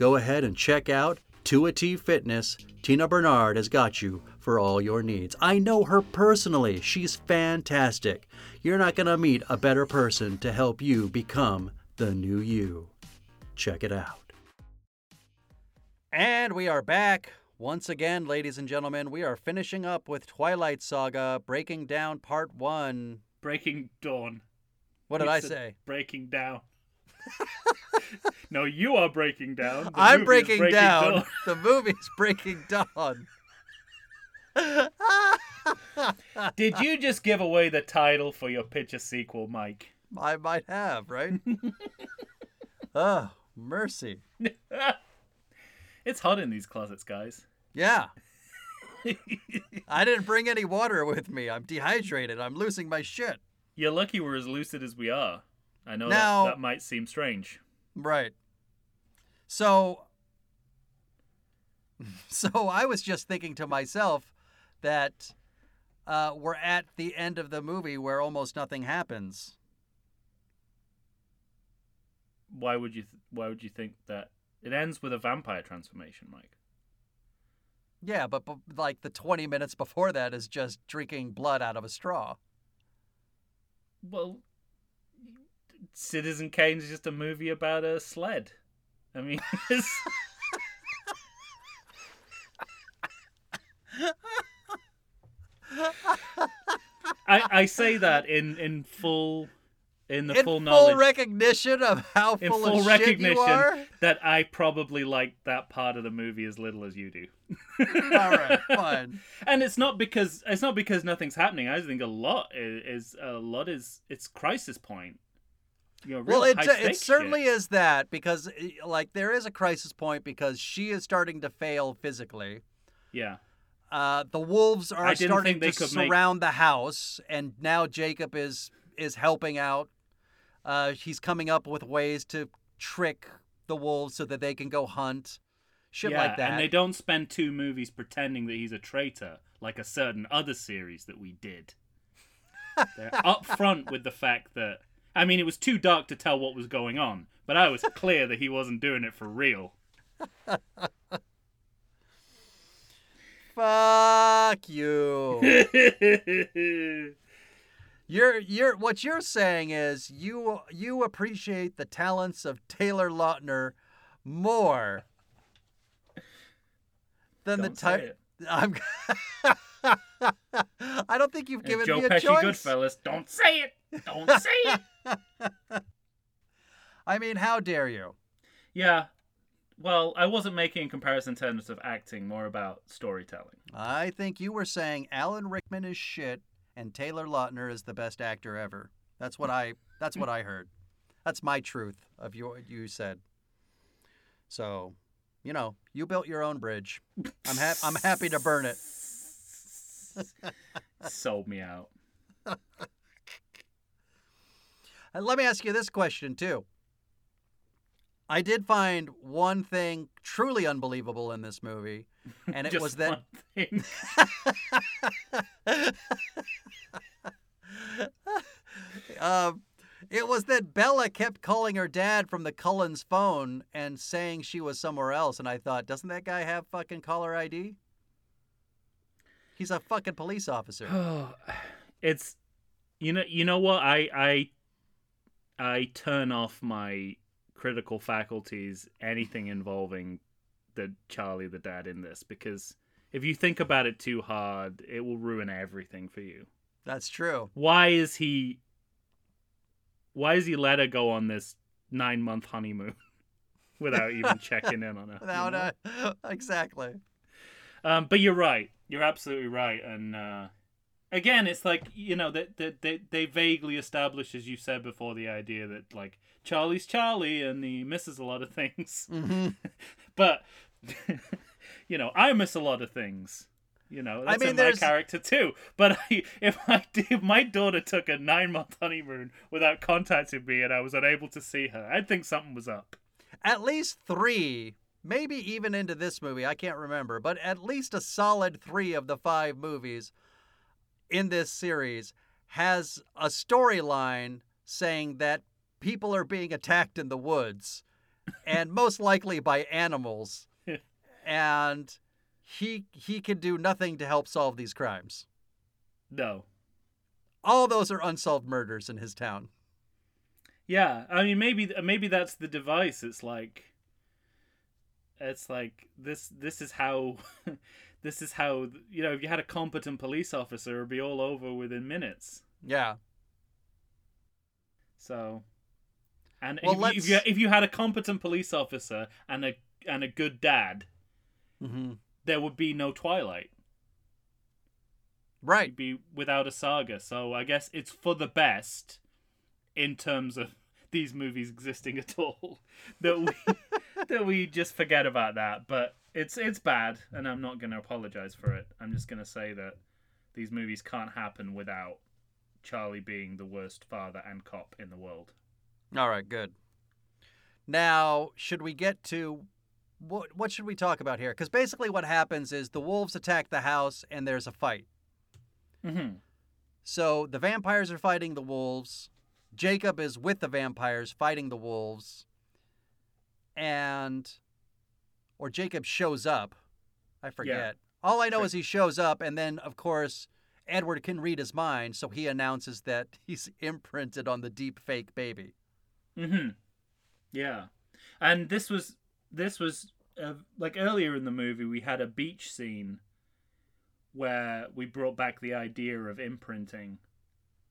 Go ahead and check out 2 T Fitness. Tina Bernard has got you for all your needs. I know her personally. She's fantastic. You're not going to meet a better person to help you become the new you. Check it out. And we are back. Once again, ladies and gentlemen, we are finishing up with Twilight Saga, breaking down part one. Breaking Dawn. What did You I say? Breaking down. no, you are breaking down. The I'm is breaking, down. Dawn. the movie's breaking down. Did you just give away the title for your picture sequel, Mike? I might have, right? oh, mercy. it's hot in these closets, guys. Yeah. I didn't bring any water with me. I'm dehydrated. I'm losing my shit. You're lucky we're as lucid as we are. I know Now- that, that might seem strange. Right. So so I was just thinking to myself that uh, we're at the end of the movie where almost nothing happens. Why would you? Th- why would you think that? It ends with a vampire transformation, Mike. Yeah, but, but like the 20 minutes before that is just drinking blood out of a straw. Well, Citizen Kane is just a movie about a sled. I mean. I I say that in in full in the In full full knowledge recognition of how in full, full of shit recognition you are. that I probably like that part of the movie as little as you do. All right, fine. and it's not because it's not because nothing's happening. I think a lot is, is a lot is it's crisis point. You know, Well, it, uh, it certainly shit. is that because, eh, like, there is a crisis point because she is starting to fail physically. Yeah, Uh, the wolves are starting to could make- surround the house, and now Jacob is is helping out. Uh, he's coming up with ways to trick the wolves so that they can go hunt, shit yeah, like that. and they don't spend two movies pretending that he's a traitor like a certain other series that we did. They're upfront with the fact that I mean, it was too dark to tell what was going on, but I was clear that he wasn't doing it for real. Fuck you. You're you're what you're saying is you you appreciate the talents of Taylor Lautner more than Don't the type. I'm. I don't think you've given Joe me a Pesci, choice. Goodfellas. Don't say it. Don't say it. I mean, how dare you? Yeah. Well, I wasn't making a comparison in terms of acting, more about storytelling. I think you were saying Alan Rickman is shit and Taylor Lautner is the best actor ever. That's what I. That's what I heard. That's my truth of you. What you said. So, you know, you built your own bridge. I'm ha- I'm happy to burn it. Sold me out. Uh, Let me ask you this question too. I did find one thing truly unbelievable in this movie, and it was that thing. um, it was that Bella kept calling her dad from the Cullens phone and saying she was somewhere else, and I thought, doesn't that guy have fucking caller ID? He's a fucking police officer. Oh, it's you know you know what I I I turn off my critical faculties anything involving the Charlie the dad in this because if you think about it too hard it will ruin everything for you. That's true. Why is he why is he let her go on this 9 month honeymoon without even checking in on her? you Without know? uh, exactly. Um, but you're right. You're absolutely right. And uh, again, it's like you know that they, they they vaguely establish, as you said before, the idea that like Charlie's Charlie and he misses a lot of things. hmm but you know, I miss a lot of things. You know, that's mean, in my character too. But I, if I if my daughter took a nine month honeymoon without contacting me and I was unable to see her, I'd think something was up. At least three, maybe even into this movie, I can't remember, but at least a solid three of the five movies in this series has a storyline saying that people are being attacked in the woods and most likely by animals and he he can do nothing to help solve these crimes No. all those are unsolved murders in his town Yeah, I mean maybe maybe that's the device. It's like it's like this this is how this is how you know if you had a competent police officer it'd be all over within minutes. yeah So and Well, if, you, if you if you had a competent police officer and a and a good dad, hmm there would be no Twilight. right You'd be without a saga. So I guess it's for the best in terms of these movies existing at all that we that we just forget about that. But it's it's bad, and I'm not going to apologize for it. I'm just going to say that these movies can't happen without Charlie being the worst father and cop in the world. All right, good. Now, should we get to what? What should we talk about here? Because basically, what happens is the wolves attack the house, and there's a fight. Mm-hmm. So the vampires are fighting the wolves. Jacob is with the vampires fighting the wolves, and or Jacob shows up. I forget. All I know is he shows up, and then of course Edward can read his mind, so he announces that he's imprinted on the deep fake baby. Mm-hmm. Yeah, and this was this was uh, like earlier in the movie we had a beach scene where we brought back the idea of imprinting,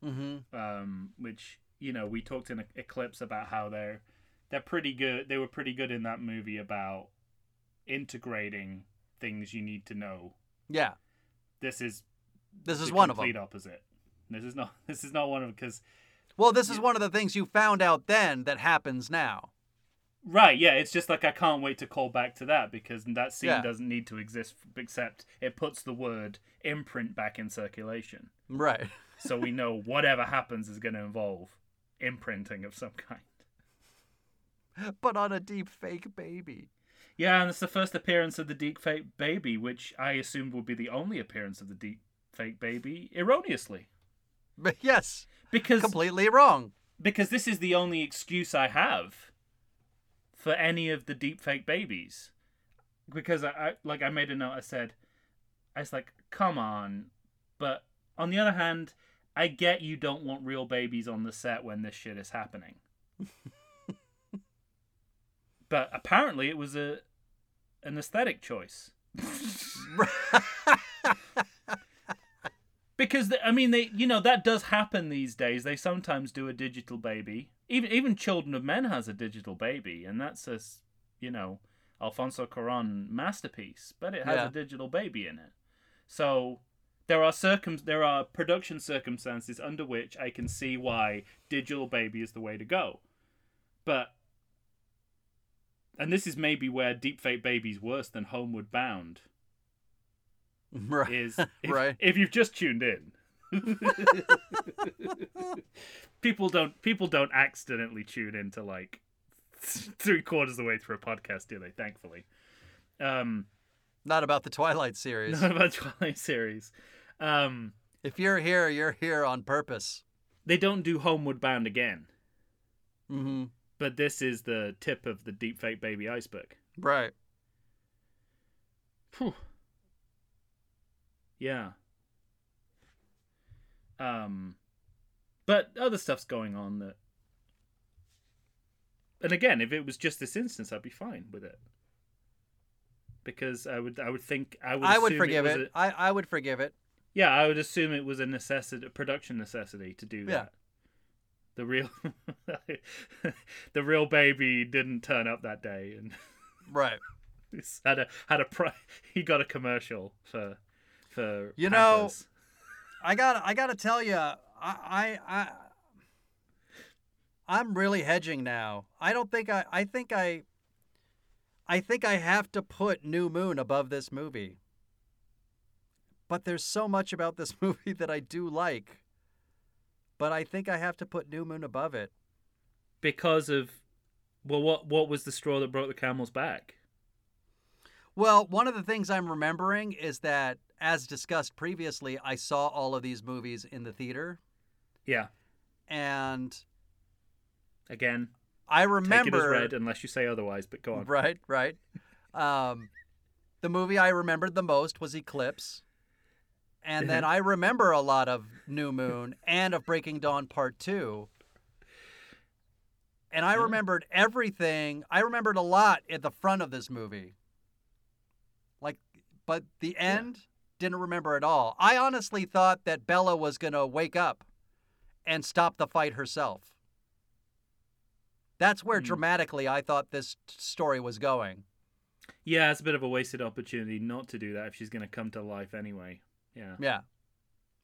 Mm-hmm. um, which you know we talked in Eclipse about how they're they're pretty good. They were pretty good in that movie about integrating things you need to know. Yeah, This is this is one of them. complete opposite. This is not. This is not one of because Well, this is one of the things you found out then that happens now. Right, yeah, it's just like I can't wait to call back to that because that scene Yeah. doesn't need to exist except it puts the word imprint back in circulation. Right. So we know whatever happens is going to involve imprinting of some kind. but on a deep fake baby. Yeah, and it's the first appearance of the deep fake baby, which I assumed would be the only appearance of the deep fake baby erroneously. But yes, Because completely wrong. because this is the only excuse I have for any of the deepfake babies. Because I, I like I made a note. I said, I was like, come on, but on the other hand, I get you don't want real babies on the set when this shit is happening. but apparently, it was a an aesthetic choice. because I mean they you know that does happen these days. They sometimes do a digital baby. Even even Children of Men has a digital baby, and that's a you know Alfonso Cuarón masterpiece, but it has Yeah. a digital baby in it. So there are circum there are production circumstances under which I can see why digital baby is the way to go. But and this is maybe where deepfake baby's worse than Homeward Bound right. is if, Right. if you've just tuned in people don't people don't accidentally tune into like three quarters of the way through a podcast, do they? Thankfully. Um, Not about the Twilight series. not about Twilight series. Um, If you're here, you're here on purpose. they don't do Homeward Bound again, Mm-hmm. but this is the tip of the deepfake baby iceberg. Right. Phew. Yeah. Um, but other stuff's going on that. And again, if it was just this instance, I'd be fine with it. Because I would, I would think I would. I would forgive was it. a- I I would forgive it. yeah, I would assume it was a necessity, a production necessity to do Yeah. that. The real, the real baby didn't turn up that day, and Right. Had a had a pri- he got a commercial for for You know, Pampers. I got I got to tell you, I, I I I'm really hedging now. I don't think I I think I I think I have to put New Moon above this movie. But there's so much about this movie that I do like. But I think I have to put New Moon above it. because of well what what was the straw that broke the camel's back? Well, one of the things I'm remembering is that as discussed previously, I saw all of these movies in the theater Yeah, and again, I take it as remember read unless you say otherwise. But go on. Right, right. Um, the movie I remembered the most was Eclipse. And then I remember a lot of New Moon and of Breaking Dawn Part 2. And I Yeah. remembered everything. I remembered a lot at the front of this movie. Like, but the end, didn't remember at all. I honestly thought that Bella was going to wake up and stop the fight herself. That's where Hmm. dramatically I thought this story was going. Yeah, it's a bit of a wasted opportunity not to do that if she's going to come to life anyway. Yeah. Yeah.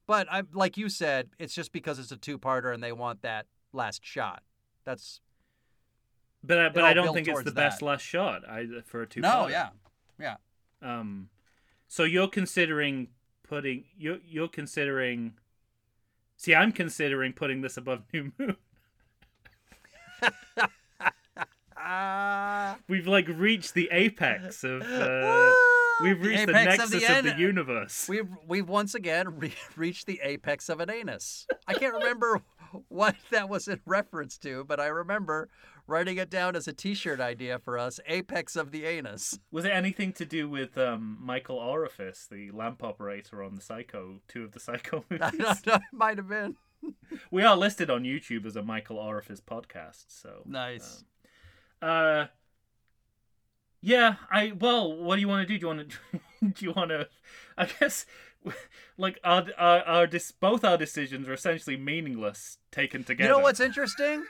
But I like you said, it's just because it's a two-parter and they want that last shot. That's But I, but I don't think it's the towards best last shot I, for a two. No. yeah. Um, so you're considering putting you're you're considering. See, I'm considering putting this above New Moon. Ah. We've like reached the apex of. Uh, we've reached the, apex nexus of of the the, universe. We've we've once again re- reached the apex of an anus. I can't remember what that was in reference to, but I remember writing it down as a T-shirt idea for us: apex of the anus. Was it anything to do with um, Michael Orifice, the lamp operator on the Psycho, two of the Psycho I movies? don't know, it might have been we are listed on YouTube as a Michael Orifice podcast. So nice. Uh, yeah. I well, what do you want to do? Do you want to? do you want to? I guess, like our our, our dis- both our decisions are essentially meaningless taken together. You know what's interesting?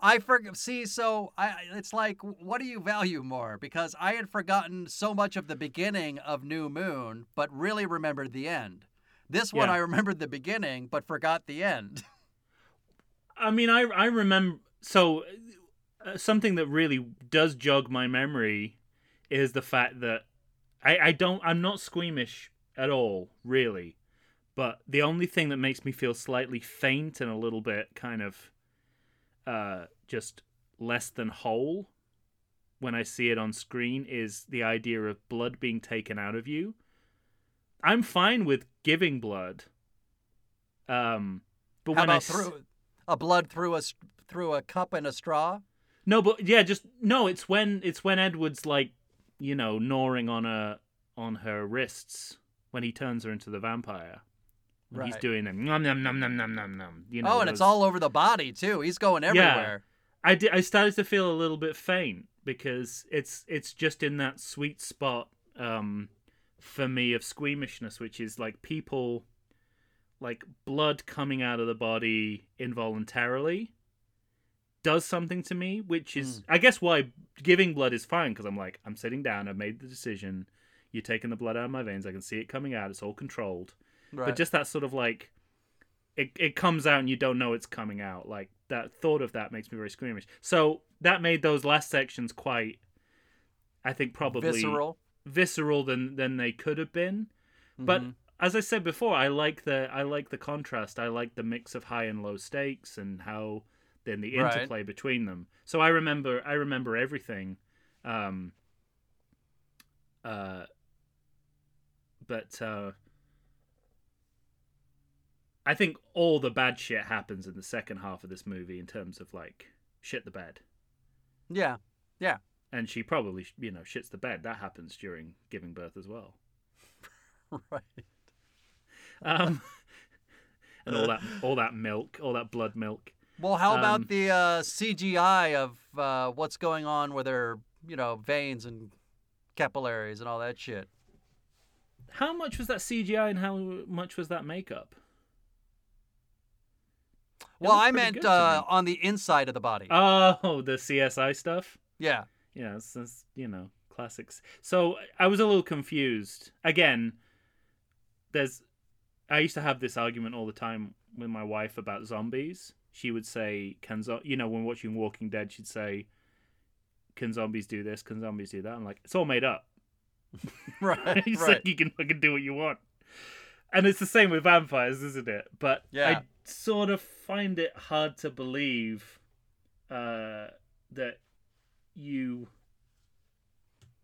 I for see. So I, it's like, what do you value more? Because I had forgotten so much of the beginning of New Moon, but really remembered the end. This one, Yeah. I remembered the beginning, but forgot the end. I mean, I I remember so uh, something that really does jog my memory is the fact that I I don't I'm not squeamish at all, really. But the only thing that makes me feel slightly faint and a little bit kind of uh just less than whole when I see it on screen is the idea of blood being taken out of you. I'm fine with giving blood. Um but How when I about s- through a blood through a through a cup and a straw? No, but yeah, just no. It's when it's when Edward's like, you know, gnawing on her on her wrists when he turns her into the vampire. When He's doing them num num num num num num num. You know. oh, and it's all over the body too. He's going everywhere. Yeah. I did, I started to feel a little bit faint because it's it's just in that sweet spot um for me of squeamishness, which is like people like blood coming out of the body involuntarily does something to me, which is I guess why giving blood is fine because I'm like I'm sitting down, I've made the decision. You're taking the blood out of my veins. I can see it coming out. It's all controlled Right. but just that sort of like it, it comes out and you don't know it's coming out like that thought of that makes me very squeamish so that made those last sections quite i think probably visceral. visceral than than they could have been but Mhm. as I said before, I like the I like the contrast. I like the mix of high and low stakes and how then the Right. interplay between them. So I remember I remember everything. Um, uh, but uh, I think all the bad shit happens in the second half of this movie in terms of like shit the bed. Yeah. Yeah. And she probably, you know, shits the bed. That happens during giving birth as well. Right. Um, and all that, all that milk, all that blood milk. Well, how about Um, the uh, CGI of uh, what's going on with her, you know, veins and capillaries and all that shit? How much was that CGI and how much was that makeup? Well, I meant uh, me. on the inside of the body. Oh, the CSI stuff. yeah. Yeah, it's, it's you know classics. So I was a little confused. Again, there's. I used to have this argument all the time with my wife about zombies. She would say, "Can zo-, you know when watching Walking Dead?" She'd say, "Can zombies do this? Can zombies do that?" I'm like, "It's all made up." Right. Right. like, "You can fucking do what you want," and it's the same with vampires, isn't it? But Yeah. I sort of find it hard to believe uh, that you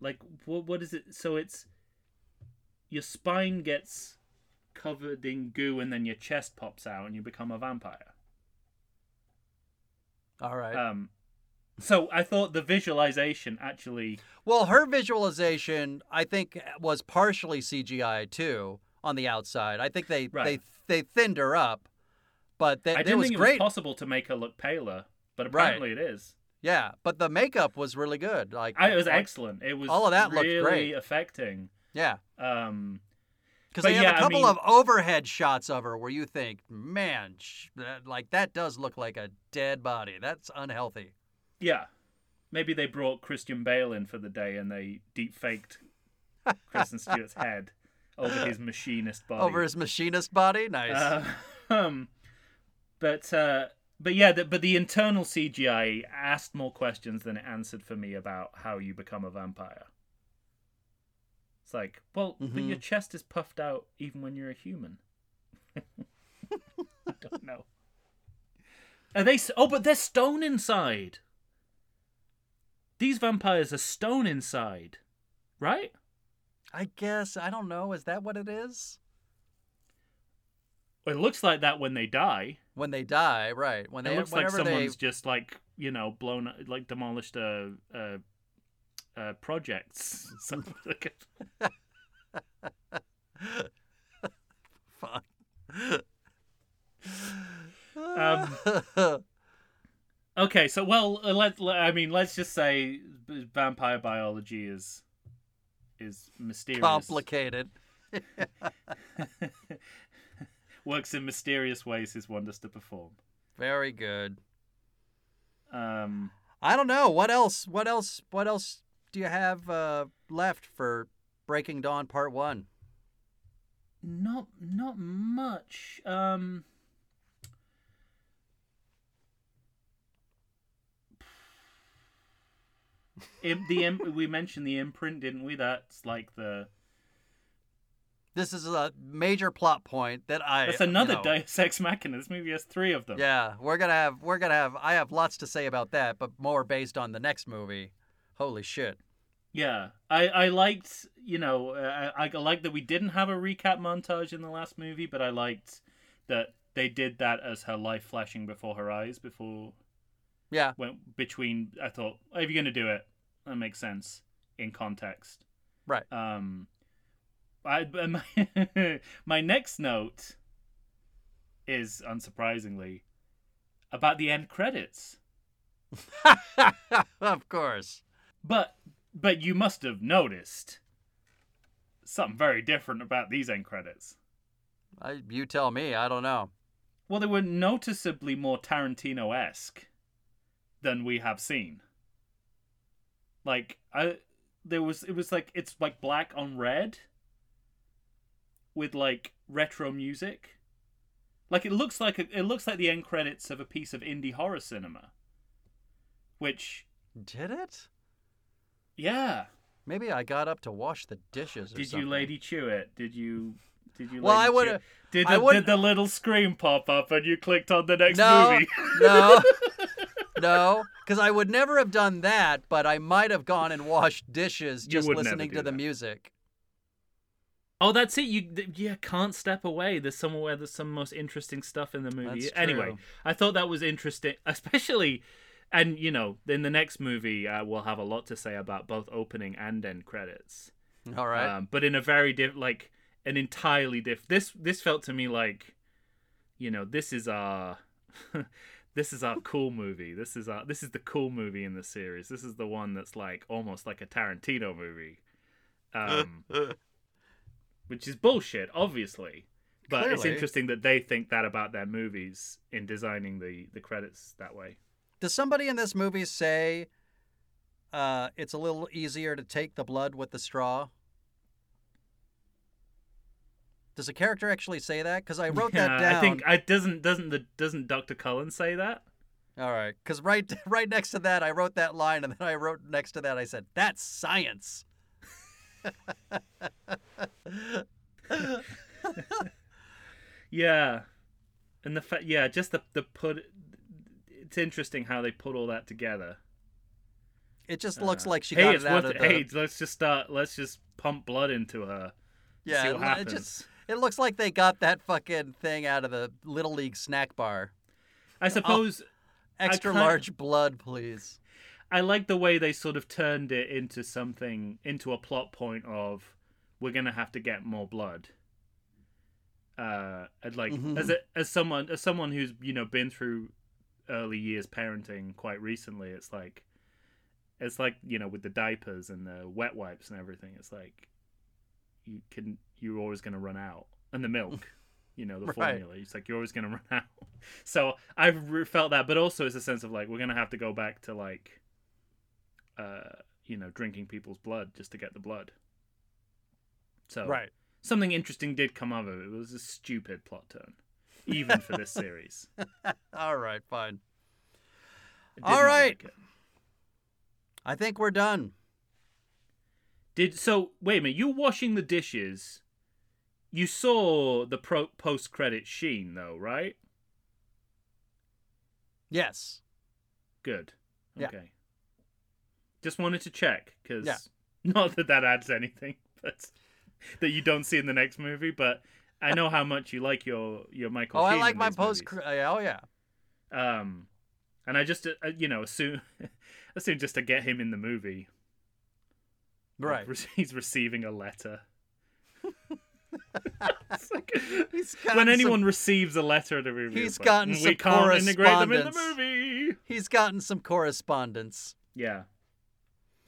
like what what is it so it's your spine gets covered in goo and then your chest pops out and you become a vampire all right. um so i thought the visualization actually well, her visualization, I think, was partially CGI too on the outside. I think they Right. they they thinned her up, but they, i it didn't was think it great. was possible to make her look paler but Right. apparently it is yeah, but the makeup was really good. Like I, it was like- excellent it was all of that looked great. affecting Yeah, um because they have yeah, a I couple mean- of overhead shots of her where you think, man, sh- that, like that does look like a dead body. That's unhealthy. Yeah. Maybe they brought Christian Bale in for the day and they deep faked Kristen Stewart's head over his machinist body. Over his machinist body, nice. Uh, um, but uh, but yeah, the, but the internal CGI asked more questions than it answered for me about how you become a vampire. It's like, well, but Mhm. your chest is puffed out even when you're a human. I don't know. Are they? Oh, but they're stone inside. These vampires are stone inside, right? I guess I don't know. Is that what it is? It looks like that when they die. When they die, right? When they it looks like whenever they someone's just like you know blown like demolished a a, a projects. Something like it. Fuck. Um, Okay, so well, uh, let, let I mean, let's just say vampire biology is is mysterious. complicated. Works in mysterious ways his wonders to perform. Very good. Um, I don't know what else. What else? What else do you have uh, left for Breaking Dawn Part One? not not much. Um, im- the im- we mentioned the imprint, didn't we? That's like the This is a major plot point that I. that's another you know, Deus Ex Machina. This movie has three of them. Yeah, we're gonna have. We're gonna have. I have lots to say about that, but more based on the next movie. Holy shit! Yeah, I I liked you know uh, I I liked that we didn't have a recap montage in the last movie, but I liked that they did that as her life flashing before her eyes before Yeah, went between. I thought oh, if you're gonna do it, that makes sense in context. right. Um, I but my my next note is unsurprisingly about the end credits, of course. but but you must have noticed something very different about these end credits. I, you tell me. I don't know. Well, they were noticeably more Tarantino esque than we have seen. Like I, there was it was like it's like black on red with like retro music. Like it looks like a, it looks like the end credits of a piece of indie horror cinema. Which, Did it? yeah. Maybe I got up to wash the dishes. Or Did something. you Lady Chew it? Did you Did you? Well, I would- it? Did I the, did the little screen pop up and you clicked on the next No, movie? no, no, because I would never have done that, but I might have gone and washed dishes just listening do to the that. music. Oh, that's it. You yeah can't step away. There's somewhere where there's some most interesting stuff in the movie. That's Anyway. I thought that was interesting, especially, and you know, in the next movie, uh, we'll have a lot to say about both opening and end credits. All right. Um, but in a very diff, like an entirely diff. This this felt to me like, you know, this is our. This is our cool movie. This is our this is the cool movie in the series. This is the one that's like almost like a Tarantino movie. Um, which is bullshit, obviously. But it's interesting that they think that about their movies in designing the, the credits that way. Does somebody in this movie say uh, it's a little easier to take the blood with the straw? Does a character actually say that? Because I wrote that Yeah, down. I think I doesn't doesn't the doesn't Dr. Cullen say that? All right, because right, right next to that, I wrote that line, and then I wrote next to that, I said, "That's science." Yeah, and the fa- yeah, just the the put. It's interesting how they put all that together. It just looks Uh, like she got it out of it. the. Hey, let's just start. Let's just pump blood into her. yeah, see it, what it happens. just it looks like they got that fucking thing out of the little league snack bar. I suppose Extra can't- large blood, please. I like the way they sort of turned it into something into a plot point of we're gonna have to get more blood. Uh, and like Mhm. as a, as someone as someone who's you know been through early years parenting quite recently, it's like it's like you know with the diapers and the wet wipes and everything. It's like you can you're always gonna run out, and the milk. You know the Right. formula. It's like you're always gonna run out. So I've re- felt that, but also it's a sense of like we're gonna have to go back to like uh, you know, drinking people's blood just to get the blood. So Right. something interesting did come out of it. It was a stupid plot turn, even for this series. All right, fine. All right. like. I think we're done. Did so? Wait a minute. You washing the dishes? You saw the pro- post-credit sheen, though, right? Yes. Good. Yeah. Okay. Just wanted to check because Yeah. not that that adds anything, but that you don't see in the next movie. But I know how much you like your your Michael. Oh, I like my post. Oh yeah. Um, and I just uh, you know assume assume just to get him in the movie. Right. He's receiving a letter. Like- when anyone some- receives a letter to review, He's gotten "Mm, some we can't integrate them in the correspondence." movie. He's gotten some correspondence. Yeah.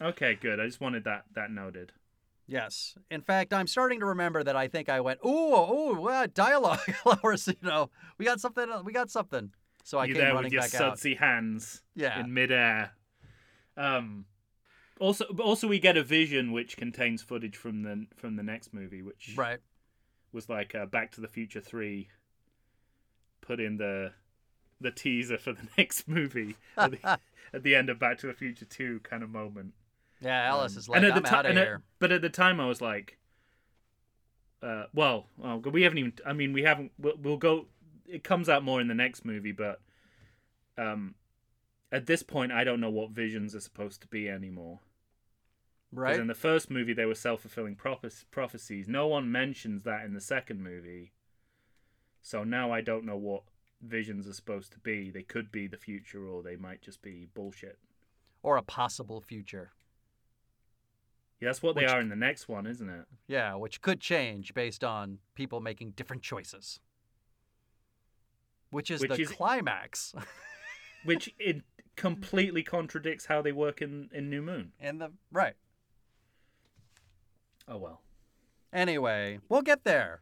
Okay, good. I just wanted that that noted. Yes. In fact, I'm starting to remember that I think I went, ooh, ooh, uh, dialogue hours. You know, we got something. We got something. So I you came there running with your back out. sudsy hands Yeah. in midair. Um, also, also we get a vision which contains footage from the from the next movie, which Right. was like uh, Back to the Future Three. Put in the the teaser for the next movie at the, at the end of Back to the Future Two kind of moment. Yeah. Alice Um, is like, and at I'm the ti- out at- here. but at the time, I was like, uh, well, well, we haven't even. I mean, we haven't. We'll, we'll go. It comes out more in the next movie, but um, at this point, I don't know what visions are supposed to be anymore. Right. in the first movie, they were self fulfilling prophe- prophecies. No one mentions that in the second movie. So now I don't know what visions are supposed to be. They could be the future, or they might just be bullshit. or a possible future. Yeah, that's what they are in the next one, isn't it? Yeah, which could change based on people making different choices. Which is Which the is- climax. which it completely contradicts how they work in, in New Moon. and the right. Oh well. Anyway, we'll get there.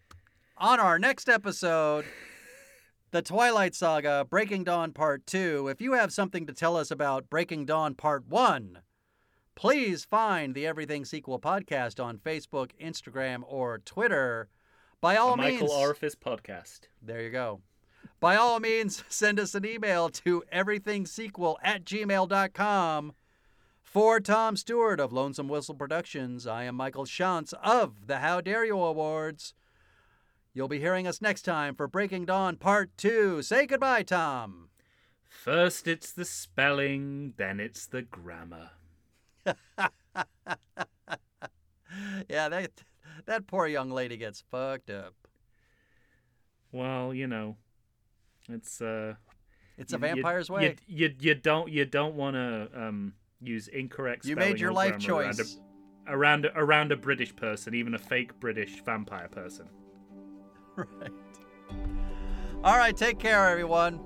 On our next episode, The Twilight Saga Breaking Dawn Part 2. If you have something to tell us about Breaking Dawn Part 1, please find the Everything Sequel podcast on Facebook, Instagram, or Twitter. By all a Michael means, Orifice podcast. there you go. By all means, send us an email to everythingsequel at gmail.com. For Tom Stewart of Lonesome Whistle Productions, I am Michael Shantz of the How Dare You Awards. You'll be hearing us next time for Breaking Dawn Part 2. Say goodbye, Tom. First it's the spelling, then it's the grammar. yeah, that that poor young lady gets fucked up. Well, you know, it's uh It's a vampire's you, way. You, you you don't you don't want to um use incorrect. You made your life grammar around a- choice. around around a British person, even a fake British vampire person. Right. All right, take care, everyone.